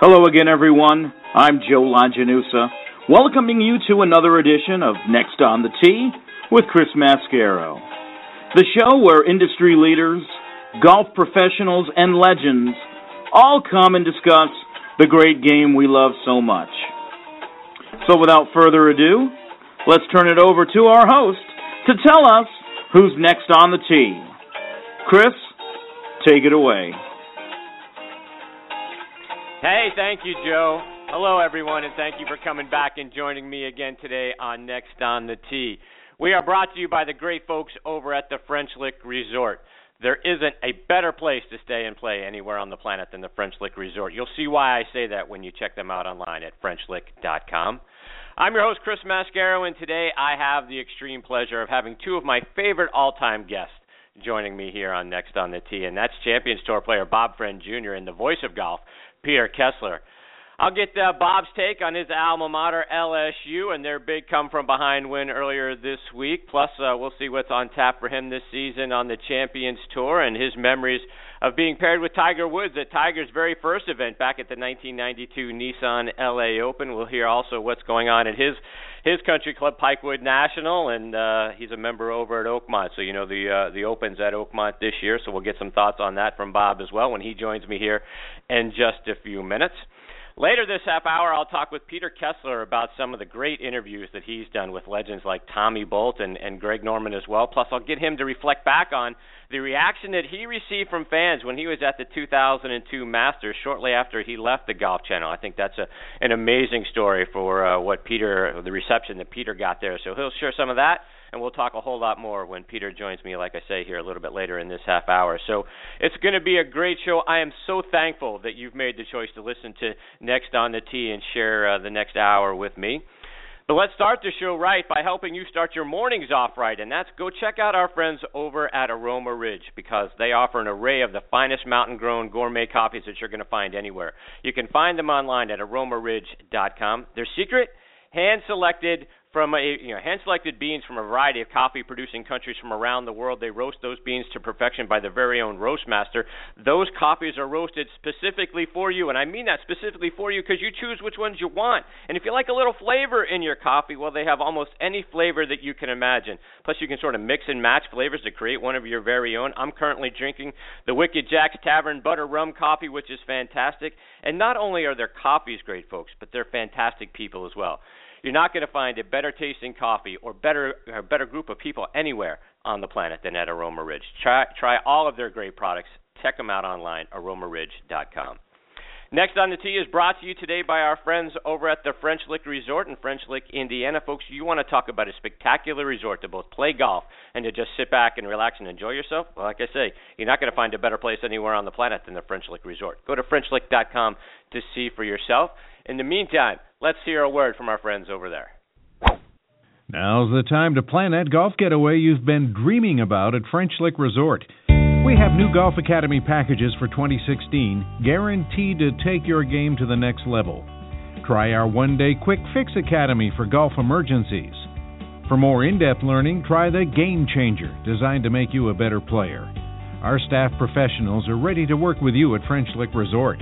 Hello again, everyone. I'm Joe Lajanusa, welcoming you to another edition of Next on the Tee with Chris Mascaro. The show where industry leaders, golf professionals, and legends all come and discuss the great game we love so much. So, without further ado, let's turn it over to our host to tell us who's next on the tee. Chris, take it away. Hey, thank you, Joe. Hello, everyone, and thank you for coming back and joining me again today on Next on the Tee. We are brought to you by the great folks over at the French Lick Resort. There isn't a better place to stay and play anywhere on the planet than the French Lick Resort. You'll see why I say that when you check them out online at FrenchLick.com. I'm your host, Chris Mascaro, and today I have the extreme pleasure of having two of my favorite all time guests joining me here on Next on the Tee, and that's Champions Tour player Bob Friend Jr. and the voice of golf, Peter Kessler. I'll get uh, Bob's take on his alma mater, LSU, and their big come from behind win earlier this week. Plus, uh, we'll see what's on tap for him this season on the Champions Tour and his memories of being paired with Tiger Woods at Tiger's very first event back at the 1992 Nissan LA Open. We'll hear also what's going on at his his country club, Pikewood National, and uh, he's a member over at Oakmont. So you know the uh, the Opens at Oakmont this year. So we'll get some thoughts on that from Bob as well when he joins me here in just a few minutes. Later this half hour, I'll talk with Peter Kessler about some of the great interviews that he's done with legends like Tommy Bolt and, and Greg Norman as well. Plus, I'll get him to reflect back on the reaction that he received from fans when he was at the 2002 Masters shortly after he left the Golf Channel. I think that's a an amazing story for uh, what Peter, the reception that Peter got there. So he'll share some of that and we'll talk a whole lot more when Peter joins me, like I say, here a little bit later in this half hour. So it's going to be a great show. I am so thankful that you've made the choice to listen to Next on the Tee and share uh, the next hour with me. But let's start the show right by helping you start your mornings off right, and that's go check out our friends over at Aroma Ridge because they offer an array of the finest mountain grown gourmet coffees that you're going to find anywhere. You can find them online at aromaridge.com. Their secret hand selected from a you know hand selected beans from a variety of coffee producing countries from around the world. They roast those beans to perfection by their very own roast master. Those coffees are roasted specifically for you, and I mean that specifically for you because you choose which ones you want. And if you like a little flavor in your coffee, well, they have almost any flavor that you can imagine. Plus, you can sort of mix and match flavors to create one of your very own. I'm currently drinking the Wicked Jack's Tavern Butter Rum Coffee, which is fantastic. And not only are their coffees great, folks, but they're fantastic people as well. You're not going to find a better tasting coffee or better a better group of people anywhere on the planet than at Aroma Ridge. Try try all of their great products. Check them out online, aromaridge.com. Next on the tee is brought to you today by our friends over at the French Lick Resort in French Lick, Indiana. Folks, you want to talk about a spectacular resort to both play golf and to just sit back and relax and enjoy yourself? Well, like I say, you're not going to find a better place anywhere on the planet than the French Lick Resort. Go to FrenchLick.com to see for yourself. In the meantime, let's hear a word from our friends over there. Now's the time to plan that golf getaway you've been dreaming about at French Lick Resort. We have new Golf Academy packages for 2016, guaranteed to take your game to the next level. Try our one day Quick Fix Academy for golf emergencies. For more in depth learning, try the Game Changer, designed to make you a better player. Our staff professionals are ready to work with you at French Lick Resort.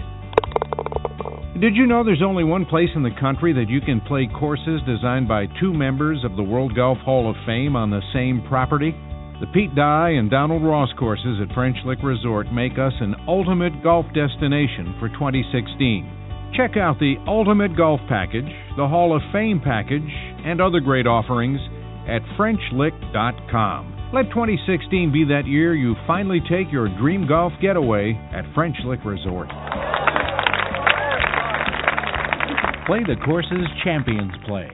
Did you know there's only one place in the country that you can play courses designed by two members of the World Golf Hall of Fame on the same property? The Pete Dye and Donald Ross courses at French Lick Resort make us an ultimate golf destination for 2016. Check out the Ultimate Golf Package, the Hall of Fame Package, and other great offerings at FrenchLick.com. Let 2016 be that year you finally take your dream golf getaway at French Lick Resort. Play the courses champions play.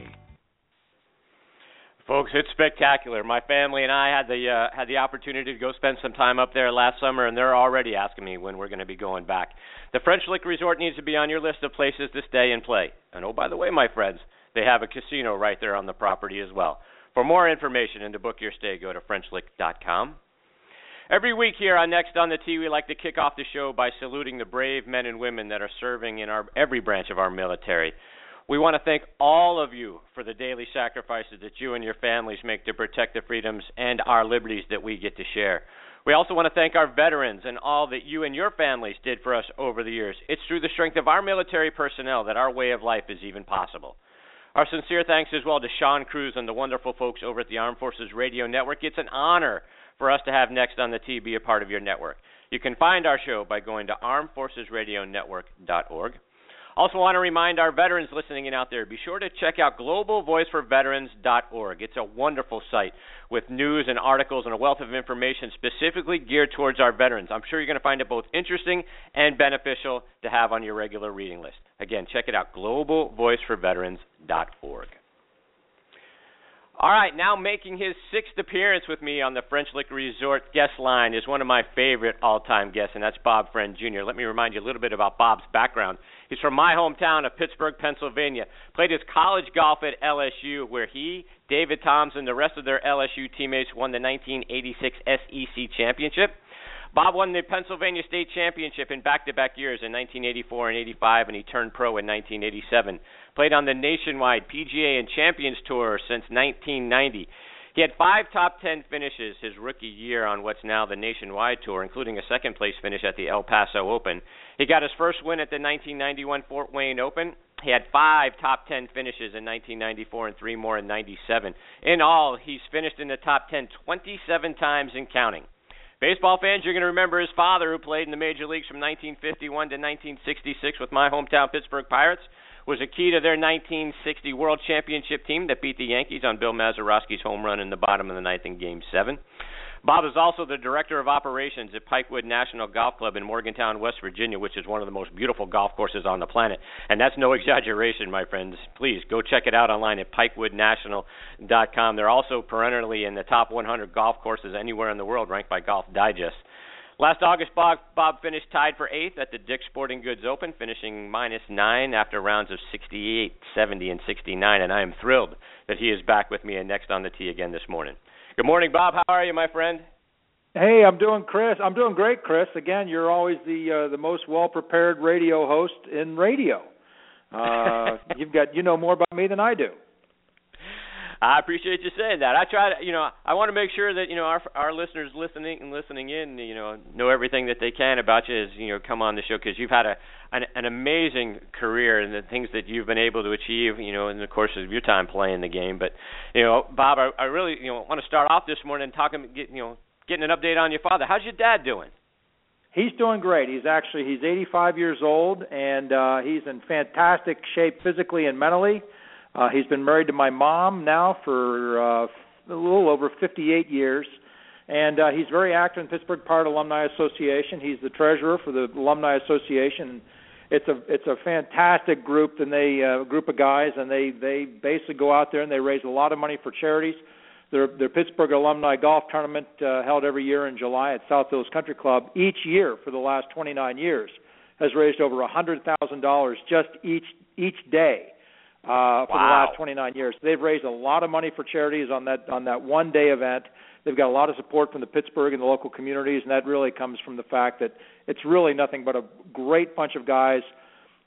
Folks, it's spectacular. My family and I had the uh, had the opportunity to go spend some time up there last summer, and they're already asking me when we're going to be going back. The French Lick Resort needs to be on your list of places to stay and play. And oh, by the way, my friends, they have a casino right there on the property as well. For more information and to book your stay, go to FrenchLick.com. Every week here on Next on the Tee, we like to kick off the show by saluting the brave men and women that are serving in our every branch of our military. We want to thank all of you for the daily sacrifices that you and your families make to protect the freedoms and our liberties that we get to share. We also want to thank our veterans and all that you and your families did for us over the years. It's through the strength of our military personnel that our way of life is even possible. Our sincere thanks as well to Sean Cruz and the wonderful folks over at the Armed Forces Radio Network. It's an honor for us to have Next on the Tee be a part of your network. You can find our show by going to armedforcesradionetwork.org. Also, want to remind our veterans listening in out there be sure to check out globalvoiceforveterans.org. It's a wonderful site with news and articles and a wealth of information specifically geared towards our veterans. I'm sure you're going to find it both interesting and beneficial to have on your regular reading list. Again, check it out globalvoiceforveterans.org. All right, now making his sixth appearance with me on the French Lick Resort guest line is one of my favorite all-time guests, and that's Bob Friend Jr. Let me remind you a little bit about Bob's background. He's from my hometown of Pittsburgh, Pennsylvania. Played his college golf at LSU, where he, David Toms, and the rest of their LSU teammates won the 1986 SEC championship. Bob won the Pennsylvania State Championship in back-to-back years in 1984 and 85, and he turned pro in 1987. Played on the nationwide PGA and Champions Tour since 1990. He had five top ten finishes his rookie year on what's now the nationwide tour, including a second place finish at the El Paso Open. He got his first win at the 1991 Fort Wayne Open. He had five top ten finishes in 1994 and three more in 97. In all, he's finished in the top 10 27 times and counting. Baseball fans, you're going to remember his father, who played in the major leagues from 1951 to 1966 with my hometown Pittsburgh Pirates was a key to their 1960 World Championship team that beat the Yankees on Bill Mazeroski's home run in the bottom of the ninth in Game 7. Bob is also the director of operations at Pikewood National Golf Club in Morgantown, West Virginia, which is one of the most beautiful golf courses on the planet. And that's no exaggeration, my friends. Please go check it out online at pikewoodnational.com. They're also perennially in the top 100 golf courses anywhere in the world, ranked by Golf Digest. Last August, Bob, Bob finished tied for eighth at the Dick's Sporting Goods Open, finishing minus nine after rounds of 68, 70, and 69. And I am thrilled that he is back with me and next on the tee again this morning. Good morning, Bob. How are you, my friend? Hey, I'm doing Chris. I'm doing great, Chris. Again, you're always the uh, the most well prepared radio host in radio. Uh, you've got you know more about me than I do. I appreciate you saying that. I try to, you know, I want to make sure that you know our our listeners listening and listening in, you know, know everything that they can about you as you know come on the show because you've had a an, an amazing career and the things that you've been able to achieve, you know, in the course of your time playing the game. But you know, Bob, I, I really you know want to start off this morning talking, get, you know, getting an update on your father. How's your dad doing? He's doing great. He's actually he's 85 years old and uh he's in fantastic shape physically and mentally. Uh, he's been married to my mom now for uh, a little over 58 years, and uh, he's very active in Pittsburgh Pirate Alumni Association. He's the treasurer for the Alumni Association. It's a it's a fantastic group, and they uh, group of guys, and they they basically go out there and they raise a lot of money for charities. Their their Pittsburgh Alumni Golf Tournament uh, held every year in July at South Hills Country Club each year for the last 29 years has raised over a hundred thousand dollars just each each day uh, for wow. the last 29 years. They've raised a lot of money for charities on that on that one day event. They've got a lot of support from the Pittsburgh and the local communities, and that really comes from the fact that it's really nothing but a great bunch of guys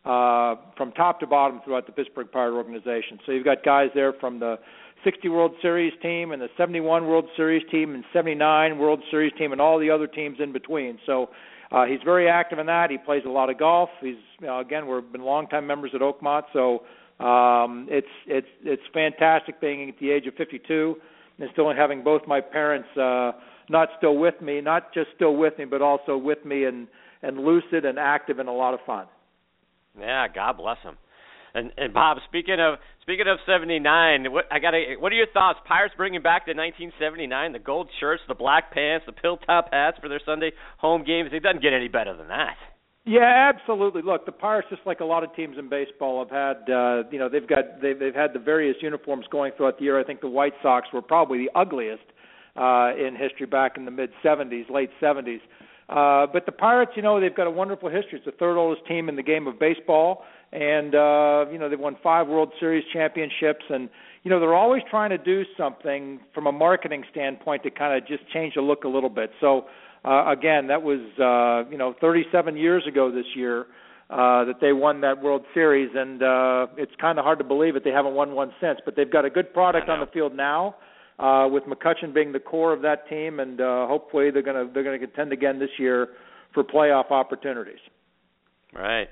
uh, from top to bottom throughout the Pittsburgh Pirate organization. So you've got guys there from the 60 World Series team and the 71 World Series team and 79 World Series team and all the other teams in between. So uh, he's very active in that. He plays a lot of golf. He's you know, again we've been longtime members at Oakmont, so um, it's it's it's fantastic being at the age of 52 and still having both my parents uh, not still with me, not just still with me, but also with me and and lucid and active and a lot of fun. Yeah, God bless him. And and Bob, speaking of speaking of '79, what I got what are your thoughts? Pirates bringing back the 1979, the gold shirts, the black pants, the pill top hats for their Sunday home games. It doesn't get any better than that. Yeah, absolutely. Look, the Pirates, just like a lot of teams in baseball, have had uh, you know they've got they've they've had the various uniforms going throughout the year. I think the White Sox were probably the ugliest uh, in history back in the mid '70s, late '70s. Uh, but the Pirates, you know, they've got a wonderful history. It's the third oldest team in the game of baseball, and uh, you know they've won five World Series championships, and you know they're always trying to do something from a marketing standpoint to kind of just change the look a little bit. So uh, again, that was uh, you know 37 years ago this year uh, that they won that World Series, and uh, it's kind of hard to believe it. They haven't won one since, but they've got a good product on the field now. uh, with McCutchen being the core of that team, and uh, hopefully they're going to they're going to contend again this year for playoff opportunities. Right.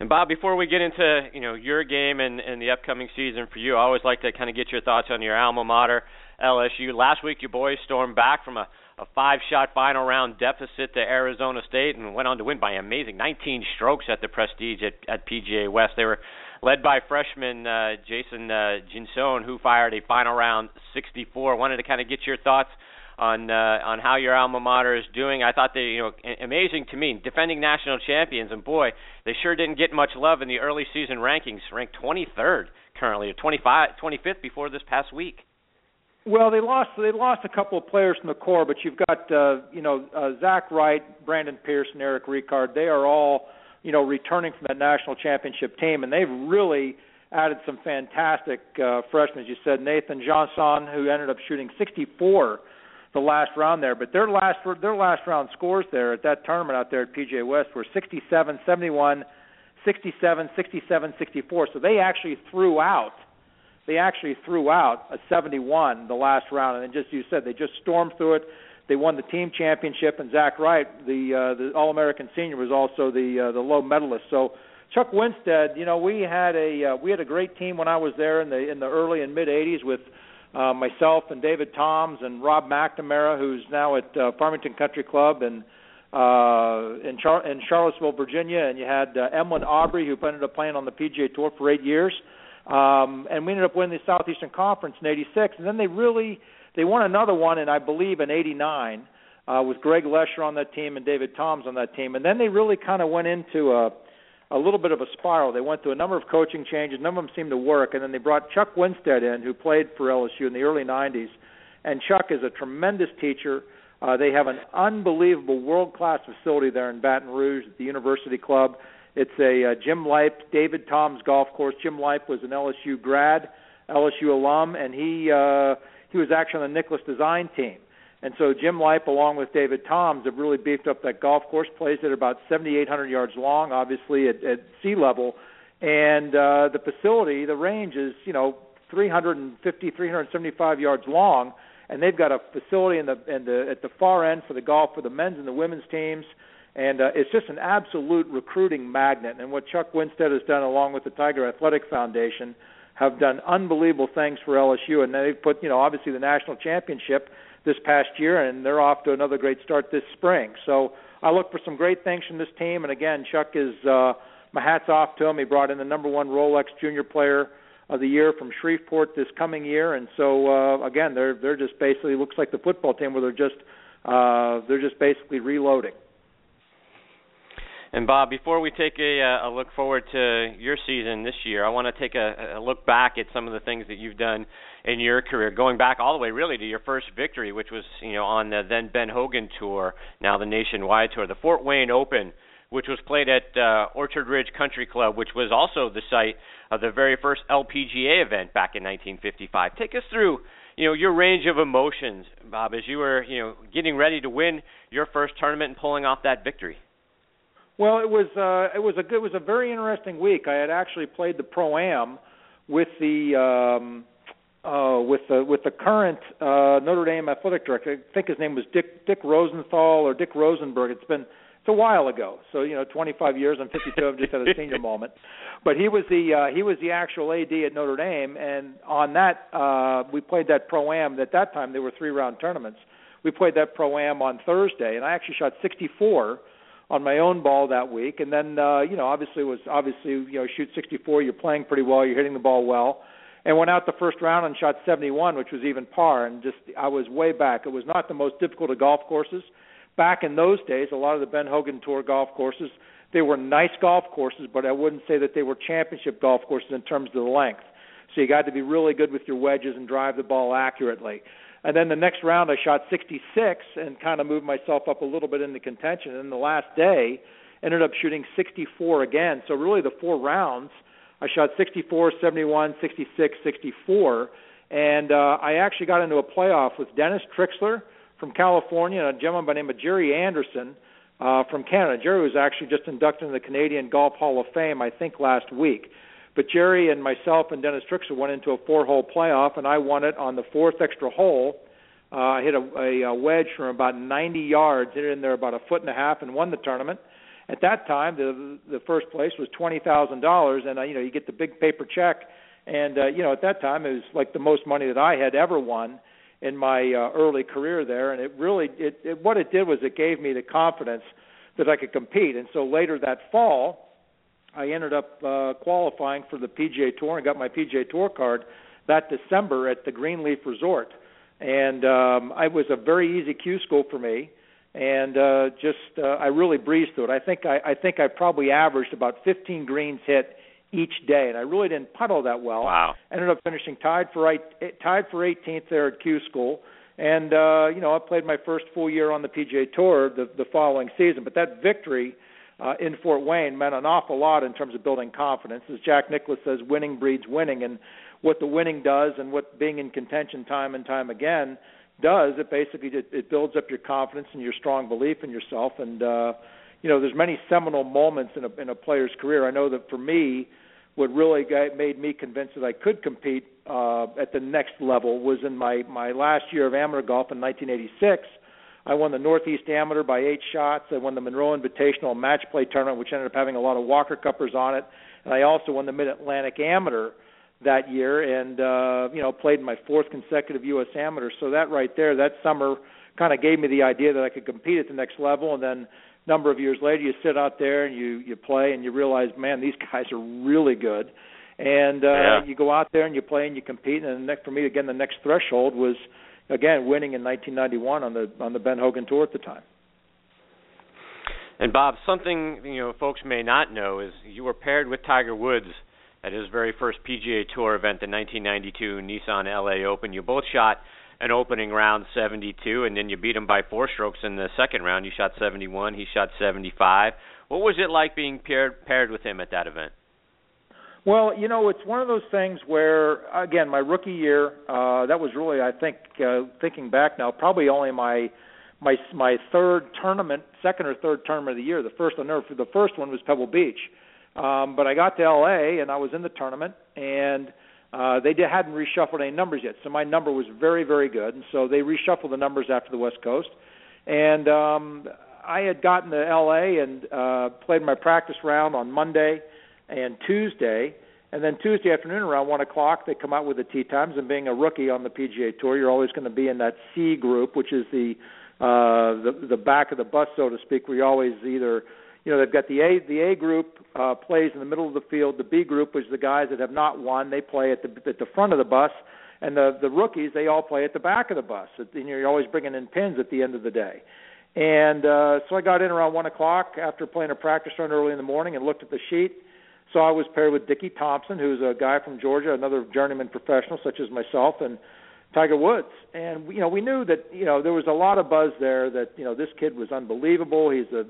And Bob, before we get into you know your game and, and the upcoming season for you, I always like to kind of get your thoughts on your alma mater, LSU. Last week, your boys stormed back from a, a five-shot final round deficit to Arizona State and went on to win by amazing 19 strokes at the Prestige at, at PGA West. They were led by freshman uh, Jason uh, Ginsone, who fired a final round 64. Wanted to kind of get your thoughts on uh, on how your alma mater is doing. I thought they, you know, amazing to me, defending national champions, and boy, they sure didn't get much love in the early season rankings. Ranked 23rd currently, or 25, 25th before this past week. Well, they lost. They lost a couple of players from the core, but you've got, uh, you know, uh, Zach Wright, Brandon Pierce, and Eric Ricard. They are all, you know, returning from that national championship team, and they've really added some fantastic uh, freshmen. As you said, Nathan Johnson, who ended up shooting 64 the last round there. But their last their last round scores there at that tournament out there at PGA West were 67, 71, 67, 67, 64. So they actually threw out they actually threw out a 71 the last round, and just you said they just stormed through it. They won the team championship, and Zach Wright, the uh, the All American senior, was also the uh, the low medalist. So Chuck Winstead, you know, we had a uh, we had a great team when I was there in the in the early and mid 80s with uh, myself and David Toms and Rob McNamara, who's now at uh, Farmington Country Club and uh, in, Char- in Charlottesville, Virginia, and you had uh, Emlyn Aubrey, who ended up playing on the PGA Tour for eight years, um, and we ended up winning the Southeastern Conference in '86, and then they really they won another one, and I believe in '89 uh, with Greg Lesher on that team and David Toms on that team, and then they really kind of went into a a little bit of a spiral. They went through a number of coaching changes. None of them seemed to work, and then they brought Chuck Winstead in, who played for LSU in the early '90s. And Chuck is a tremendous teacher. Uh, they have an unbelievable world-class facility there in Baton Rouge at the University Club. It's a uh, Jim Lipe, David Toms golf course. Jim Lipe was an LSU grad, LSU alum, and he uh, he was actually on the Nicklaus Design team. And so Jim Lipe, along with David Toms, have really beefed up that golf course. Plays at about 7,800 yards long, obviously at, at sea level, and uh, the facility, the range is you know 350, 375 yards long, and they've got a facility in the in the at the far end for the golf for the men's and the women's teams. And uh, it's just an absolute recruiting magnet. And what Chuck Winstead has done, along with the Tiger Athletic Foundation, have done unbelievable things for LSU. And they've put, you know, obviously the national championship this past year, and they're off to another great start this spring. So I look for some great things from this team. And again, Chuck is uh, my hats off to him. He brought in the number one Rolex Junior Player of the year from Shreveport this coming year, and so uh, again, they're they're just basically looks like the football team where they're just uh, they're just basically reloading. And Bob, before we take a, uh, a look forward to your season this year, I want to take a, a look back at some of the things that you've done in your career, going back all the way really to your first victory, which was you know on the then Ben Hogan tour, now the nationwide tour, the Fort Wayne Open, which was played at uh, Orchard Ridge Country Club, which was also the site of the very first LPGA event back in 1955. Take us through you know your range of emotions, Bob, as you were you know getting ready to win your first tournament and pulling off that victory. Well, it was uh, it was a it was a very interesting week. I had actually played the pro am with the um, uh, with the with the current uh, Notre Dame athletic director. I think his name was Dick Dick Rosenthal or Dick Rosenberg. It's been it's a while ago. So you know, 25 years. I'm 52. I've just had a senior moment. But he was the uh, he was the actual AD at Notre Dame, and on that uh, we played that pro am. At that time, there were three round tournaments. We played that pro am on Thursday, and I actually shot 64 on my own ball that week. And then uh, you know, obviously was obviously you know shoot 64. You're playing pretty well. You're hitting the ball well. And went out the first round and shot 71, which was even par. And just I was way back. It was not the most difficult of golf courses. Back in those days, a lot of the Ben Hogan Tour golf courses, they were nice golf courses, but I wouldn't say that they were championship golf courses in terms of the length. So you got to be really good with your wedges and drive the ball accurately. And then the next round, I shot 66 and kind of moved myself up a little bit into contention. And the last day, ended up shooting 64 again. So really, the four rounds, I shot 64, 71, 66, 64, and uh, I actually got into a playoff with Dennis Trixler from California and a gentleman by the name of Jerry Anderson uh, from Canada. Jerry was actually just inducted into the Canadian Golf Hall of Fame, I think, last week. But Jerry and myself and Dennis Trixler went into a four-hole playoff, and I won it on the fourth extra hole. Uh, I hit a, a, a wedge from about 90 yards, hit it in there about a foot and a half, and won the tournament. At that time, the the first place was twenty thousand dollars, and uh, you know you get the big paper check, and uh, you know at that time it was like the most money that I had ever won in my uh, early career there, and it really it, it what it did was it gave me the confidence that I could compete, and so later that fall I ended up uh, qualifying for the PGA Tour and got my PGA Tour card that December at the Grenelefe Resort, and um, it was a very easy Q school for me, and uh, just uh, I really breezed through it. I think I, I think I probably averaged about 15 greens hit each day, and I really didn't puddle that well. Wow! Ended up finishing tied for eight, tied for 18th there at Q school, and uh, you know I played my first full year on the PGA Tour the the following season. But that victory uh, in Fort Wayne meant an awful lot in terms of building confidence. As Jack Nicklaus says, winning breeds winning, and what the winning does, and what being in contention time and time again does, it basically it, it builds up your confidence and your strong belief in yourself. And uh, you know, there's many seminal moments in a in a player's career. I know that for me, what really got, made me convinced that I could compete uh, at the next level was in my my last year of amateur golf in 1986 I won the Northeast Amateur by eight shots. I won the Monroe Invitational match play tournament, which ended up having a lot of Walker Cuppers on it. And I also won the Mid Atlantic Amateur that year, and uh, you know played in my fourth consecutive U.S. Amateur. So that right there, that summer, kind of gave me the idea that I could compete at the next level. And then a number of years later, you sit out there and you you play, and you realize, man, these guys are really good. And uh, yeah. you go out there and you play and you compete. And the next, for me, again, the next threshold was again winning in 1991 on the on the Ben Hogan Tour at the time. And Bob, something you know folks may not know is you were paired with Tiger Woods at his very first PGA Tour event, the 1992 Nissan LA Open. You both shot an opening round 72, and then you beat him by four strokes in the second round. You shot 71, he shot 75. What was it like being paired paired with him at that event? Well, you know, it's one of those things where, again, my rookie year, uh, that was really, I think, uh, thinking back now, probably only my my my third tournament, second or third tournament of the year. The first, I never, the first one was Pebble Beach, um, but I got to LA and I was in the tournament, and uh, they did, hadn't reshuffled any numbers yet, so my number was very, very good, and so they reshuffled the numbers after the West Coast, and um, I had gotten to LA and uh, played my practice round on Monday and Tuesday. And then Tuesday afternoon around one o'clock, they come out with the tee times. And being a rookie on the PGA Tour, you're always going to be in that C group, which is the uh, the the back of the bus, so to speak. Where you always either, you know, they've got the A the A group uh, plays in the middle of the field. The B group which is the guys that have not won. They play at the at the front of the bus, and the the rookies they all play at the back of the bus. And you're always bringing in pins at the end of the day. And uh, so I got in around one o'clock after playing a practice run early in the morning and looked at the sheet so I was paired with Dicky Thompson, who's a guy from Georgia, another journeyman professional such as myself, and Tiger Woods. And you know, we knew that you know there was a lot of buzz there that you know this kid was unbelievable. He's a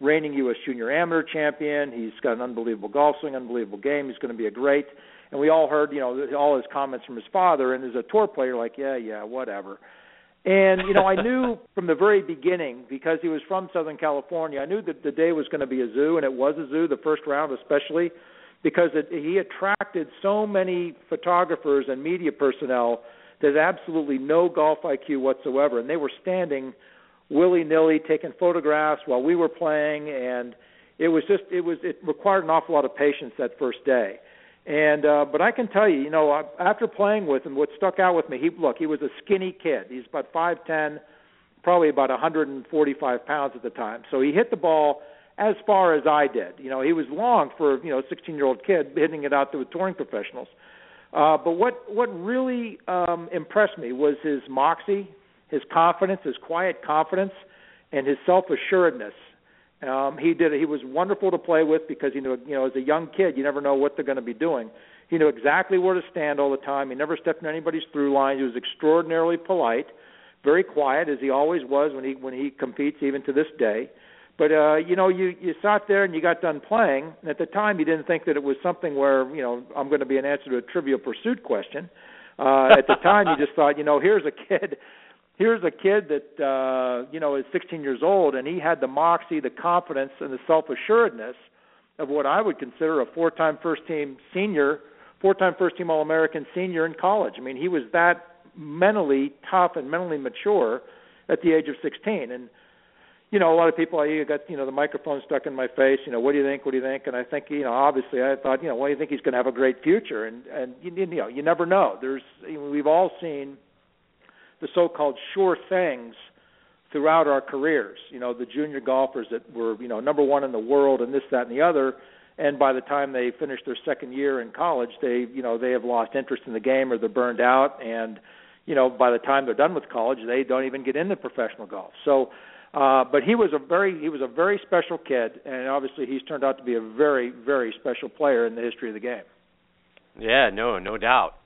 reigning U.S. Junior Amateur champion. He's got an unbelievable golf swing, unbelievable game. He's going to be a great. And we all heard, you know, all his comments from his father. And as a tour player, like, yeah, yeah, whatever. And you know, I knew from the very beginning because he was from Southern California. I knew that the day was going to be a zoo, and it was a zoo. The first round, especially because it, he attracted so many photographers and media personnel. There's absolutely no golf IQ whatsoever, and they were standing willy nilly taking photographs while we were playing, and it was just it was it required an awful lot of patience that first day. And uh, but I can tell you, you know, after playing with him, what stuck out with me, he look, he was a skinny kid. He's about five ten, probably about 145 pounds at the time. So he hit the ball as far as I did. You know, he was long for you know a 16 year old kid hitting it out to the touring professionals. Uh, but what what really um, impressed me was his moxie, his confidence, his quiet confidence, and his self assuredness. Um, he did. He was wonderful to play with because he knew, you know, as a young kid, you never know what they're going to be doing. He knew exactly where to stand all the time. He never stepped in anybody's through line. He was extraordinarily polite, very quiet, as he always was when he when he competes, even to this day. But uh, you know, you you sat there and you got done playing. And at the time, you didn't think that it was something where you know I'm going to be an answer to a Trivial Pursuit question. Uh, at the time, you just thought, you know, here's a kid here's a kid that uh, you know is 16 years old, and he had the moxie, the confidence, and the self assuredness of what I would consider a four-time first-team senior, four-time first-team All-American senior in college. I mean, he was that mentally tough and mentally mature at the age of 16. And you know, a lot of people I got you know the microphone stuck in my face. You know, what do you think? What do you think? And I think you know, obviously, I thought you know, well, do you think he's going to have a great future? And and you, you know, you never know. There's we've all seen the so-called sure things throughout our careers. You know, the junior golfers that were you know number one in the world and this, that, and the other. And by the time they finish their second year in college, they you know they have lost interest in the game or they're burned out and you know, by the time they're done with college, they don't even get into professional golf. So, uh, but he was a very he was a very special kid, and obviously he's turned out to be a very very special player in the history of the game. Yeah, no, no doubt.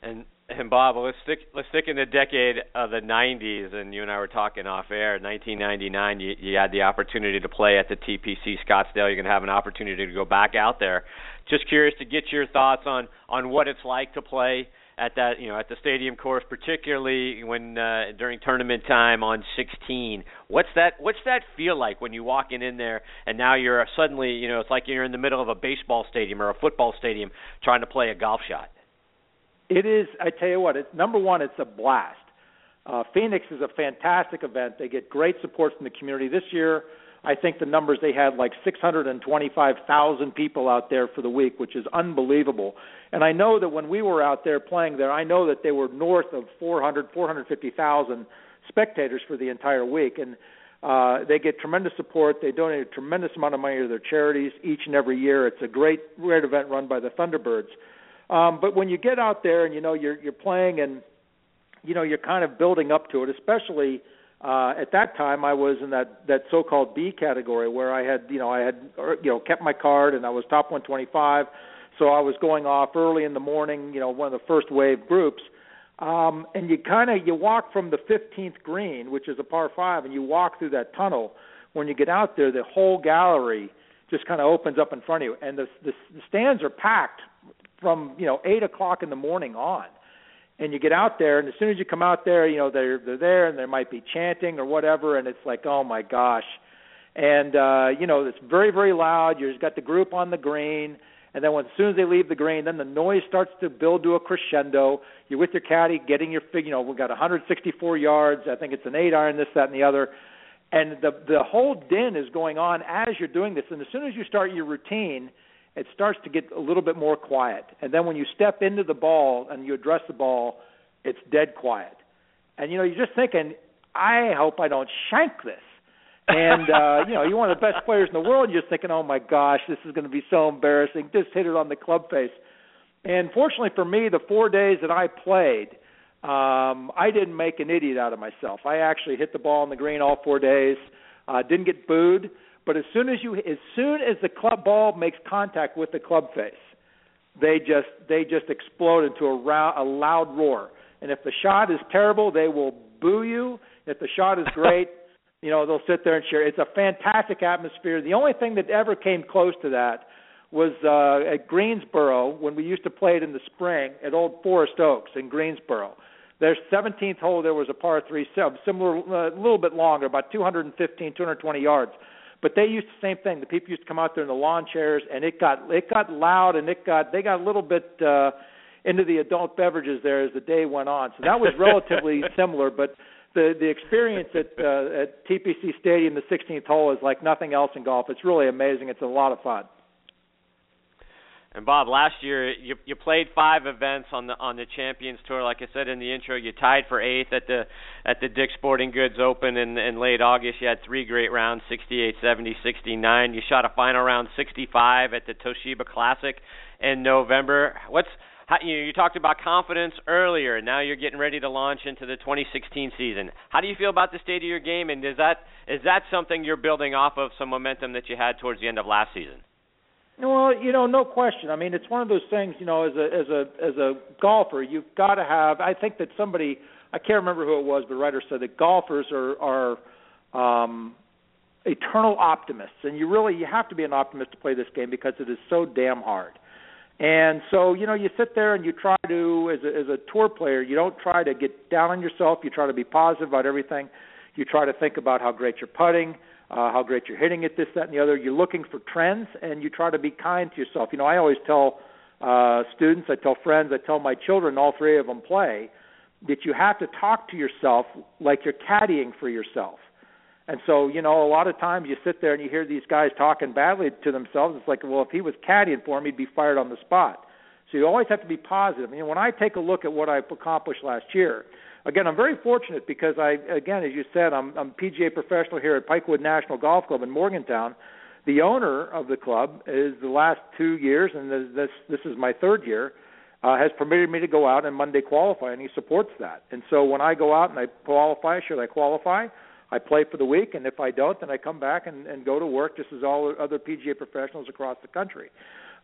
And and Bob, let's stick let's stick in the decade of the '90s, and you and I were talking off air. 1999, you, you had the opportunity to play at the TPC Scottsdale. You're going to have an opportunity to go back out there. Just curious to get your thoughts on on what it's like to play at that you know at the stadium course, particularly when uh, during tournament time on 16. What's that What's that feel like when you walk in in there and now you're suddenly you know it's like you're in the middle of a baseball stadium or a football stadium trying to play a golf shot. It is. I tell you what. It's number one. It's a blast. Uh, Phoenix is a fantastic event. They get great support from the community this year. I think the numbers they had like 625,000 people out there for the week, which is unbelievable. And I know that when we were out there playing there, I know that they were north of 400, 450,000 spectators for the entire week. And uh, they get tremendous support. They donate a tremendous amount of money to their charities each and every year. It's a great, great event run by the Thunderbirds. Um, but when you get out there and you know you're you're playing and you know you're kind of building up to it, especially uh, at that time I was in that that so-called B category where I had you know I had you know kept my card and I was top 125 so I was going off early in the morning, you know, one of the first wave groups. Um, and you kind of you walk from the 15th green, which is a par five, and you walk through that tunnel. When you get out there, the whole gallery just kind of opens up in front of you, and the, the the stands are packed from you know eight o'clock in the morning on. And you get out there, and as soon as you come out there, you know they're they're there, and there might be chanting or whatever, and it's like, oh my gosh, and uh, you know it's very very loud. You've got the group on the green and then when, as soon as they leave the green, then the noise starts to build to a crescendo. You're with your caddy, getting your. You know, we've got 164 yards. I think it's an eight iron, this, that, and the other. And the the whole din is going on as you're doing this. And as soon as you start your routine, it starts to get a little bit more quiet. And then when you step into the ball and you address the ball, it's dead quiet. And you know, you're just thinking, I hope I don't shank this and uh, you know, you're one of the best players in the world. You're just thinking, oh my gosh, this is going to be so embarrassing. Just hit it on the club face. And fortunately for me, the four days that I played, um, I didn't make an idiot out of myself. I actually hit the ball on the green all four days. Uh, didn't get booed, but as soon as you, as soon as the club ball makes contact with the club face, they just they just explode into a, row, a loud roar. And if the shot is terrible, they will boo you. If the shot is great, you know, they'll sit there and cheer. It's a fantastic atmosphere. The only thing that ever came close to that was uh, at Greensboro when we used to play it in the spring at Old Forest Oaks in Greensboro. Their 17th hole, there was a par three similar, uh, a little bit longer, about 215, 220 yards. But they used the same thing. The people used to come out there in the lawn chairs, and it got it got loud, and it got they got a little bit uh, into the adult beverages there as the day went on. So that was relatively similar, but the the experience at uh, at TPC Stadium, the 16th hole, is like nothing else in golf. It's really amazing. It's a lot of fun. And Bob, last year you you played five events on the on the Champions Tour. Like I said in the intro, you tied for eighth at the at the Dick Sporting Goods Open in in late August. You had three great rounds, 68, 70, 69. You shot a final round 65 at the Toshiba Classic in November. What's how, you, you talked about confidence earlier, and now you're getting ready to launch into the 2016 season. How do you feel about the state of your game, and is that is that something you're building off of some momentum that you had towards the end of last season? Well, you know, no question. I mean, it's one of those things. You know, as a as a as a golfer, you've got to have. I think that somebody, I can't remember who it was, but a writer said that golfers are are um, eternal optimists, and you really you have to be an optimist to play this game because it is so damn hard. And so, you know, you sit there and you try to, as a, as a tour player, you don't try to get down on yourself. You try to be positive about everything. You try to think about how great you're putting. Uh, how great you're hitting it, this, that, and the other. You're looking for trends, and you try to be kind to yourself. You know, I always tell uh, students, I tell friends, I tell my children, all three of them play, that you have to talk to yourself like you're caddying for yourself. And so, you know, a lot of times you sit there and you hear these guys talking badly to themselves. It's like, well, if he was caddying for him, he'd be fired on the spot. So you always have to be positive. I mean, when I take a look at what I've accomplished last year, again, I'm very fortunate because I, again, as you said, I'm, I'm PGA professional here at Pikewood National Golf Club in Morgantown. The owner of the club is the last two years, and this this is my third year. Uh, has permitted me to go out and Monday qualify, and he supports that. And so when I go out and I qualify, should I qualify? I play for the week, and if I don't, then I come back and, and go to work just as all other PGA professionals across the country.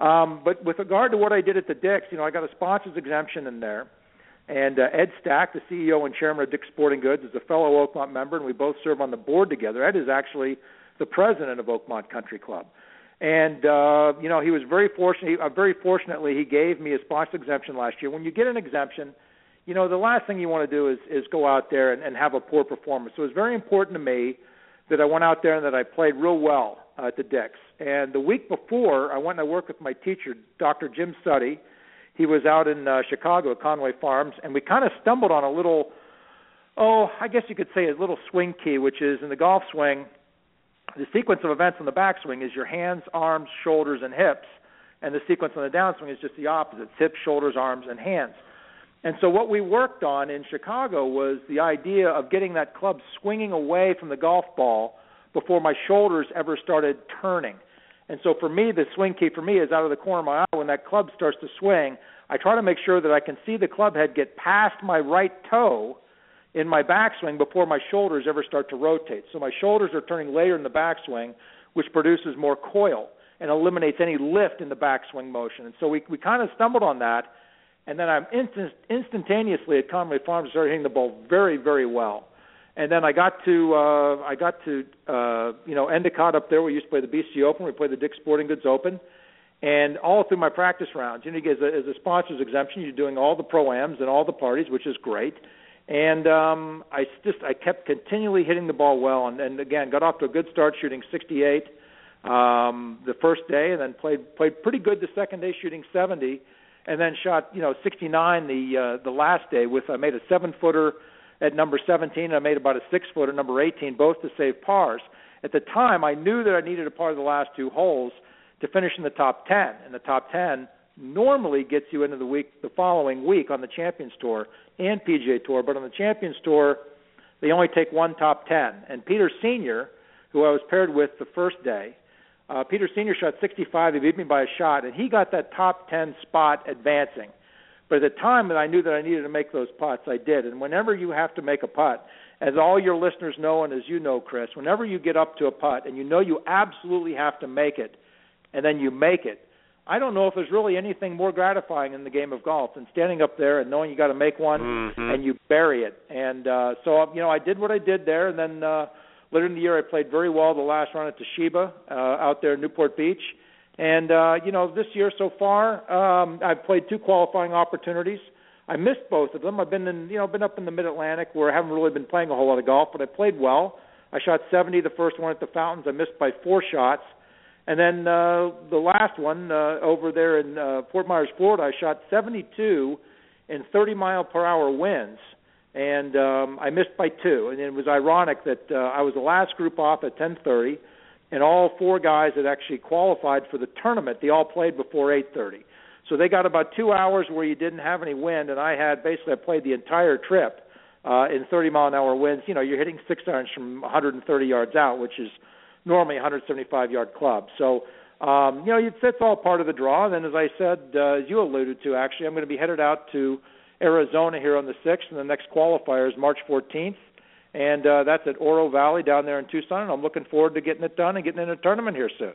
Um, but with regard to what I did at the Dicks, you know, I got a sponsors exemption in there. And uh, Ed Stack, the CEO and chairman of Dick's Sporting Goods, is a fellow Oakmont member, and we both serve on the board together. Ed is actually the president of Oakmont Country Club. And uh, you know, he was very fortunate. Uh, very fortunately, he gave me a sponsor exemption last year. When you get an exemption, you know, the last thing you want to do is is go out there and, and have a poor performance. So it was very important to me that I went out there and that I played real well uh, at the Dicks. And the week before, I went and I worked with my teacher, Dr. Jim Suttie he was out in uh, Chicago at Conway Farms, and we kind of stumbled on a little, oh, I guess you could say a little swing key, which is in the golf swing. The sequence of events on the backswing is your hands, arms, shoulders, and hips, and the sequence on the downswing is just the opposite: hips, shoulders, arms, and hands. And so what we worked on in Chicago was the idea of getting that club swinging away from the golf ball before my shoulders ever started turning. And so for me, the swing key for me is out of the corner of my when that club starts to swing. I try to make sure that I can see the club head get past my right toe in my backswing before my shoulders ever start to rotate. So my shoulders are turning later in the backswing, which produces more coil and eliminates any lift in the backswing motion. And so we we kind of stumbled on that, and then I'm instant, instantaneously at Conway Farms started hitting the ball very very well and then I got to uh, I got to uh, you know Endicott up there. We used to play the BC Open. We played the Dick's Sporting Goods Open, and all through my practice rounds, you know, as a, as a sponsors exemption, you're doing all the pro ams and all the parties, which is great. And um, I just I kept continually hitting the ball well, and, and again got off to a good start, shooting 68 um, the first day, and then played played pretty good the second day, shooting 70, and then shot you know 69 the uh, the last day with I made a seven footer at number 17. and I made about a six footer, number 18, both to save pars. At the time, I knew that I needed a par of the last two holes to finish in the top 10. And the top 10 normally gets you into the week the following week on the Champions Tour and PGA Tour, but on the Champions Tour, they only take one top 10. And Peter Senior, who I was paired with the first day, uh, Peter Senior shot 65. He beat me by a shot, and he got that top 10 spot advancing. But at the time that I knew that I needed to make those putts, I did. And whenever you have to make a putt, as all your listeners know and as you know, Chris, whenever you get up to a putt and you know you absolutely have to make it, and then you make it, I don't know if there's really anything more gratifying in the game of golf than standing up there and knowing you got to make one mm-hmm. and you bury it. And uh, so you know, I did what I did there, and then uh, later in the year I played very well the last round at Toshiba uh, out there in Newport Beach and uh, you know, this year so far, um, I've played two qualifying opportunities. I missed both of them. I've been in, you know, been up in the Mid Atlantic where I haven't really been playing a whole lot of golf, but I played well. I shot 70 the first one at the Fountains. I missed by four shots, and then uh, the last one uh, over there in uh, Fort Myers, Florida, I shot 72 in 30 mile per hour winds, and um, I missed by two. And it was ironic that uh, I was the last group off at 10:30 and all four guys that actually qualified for the tournament, they all played before 8:30. So they got about two hours where you didn't have any wind, and I had basically I played the entire trip uh, in 30 mile an hour winds. You know, you're hitting six irons from 130 yards out, which is normally a 175 yard club. So um, you know, it's, it's all part of the draw. And then, as I said, uh, as you alluded to, actually, I'm going to be headed out to Arizona here on the 6th, and the next qualifier is March 14th and uh, that's at Oro Valley down there in Tucson. And I'm looking forward to getting it done and getting in a tournament here soon.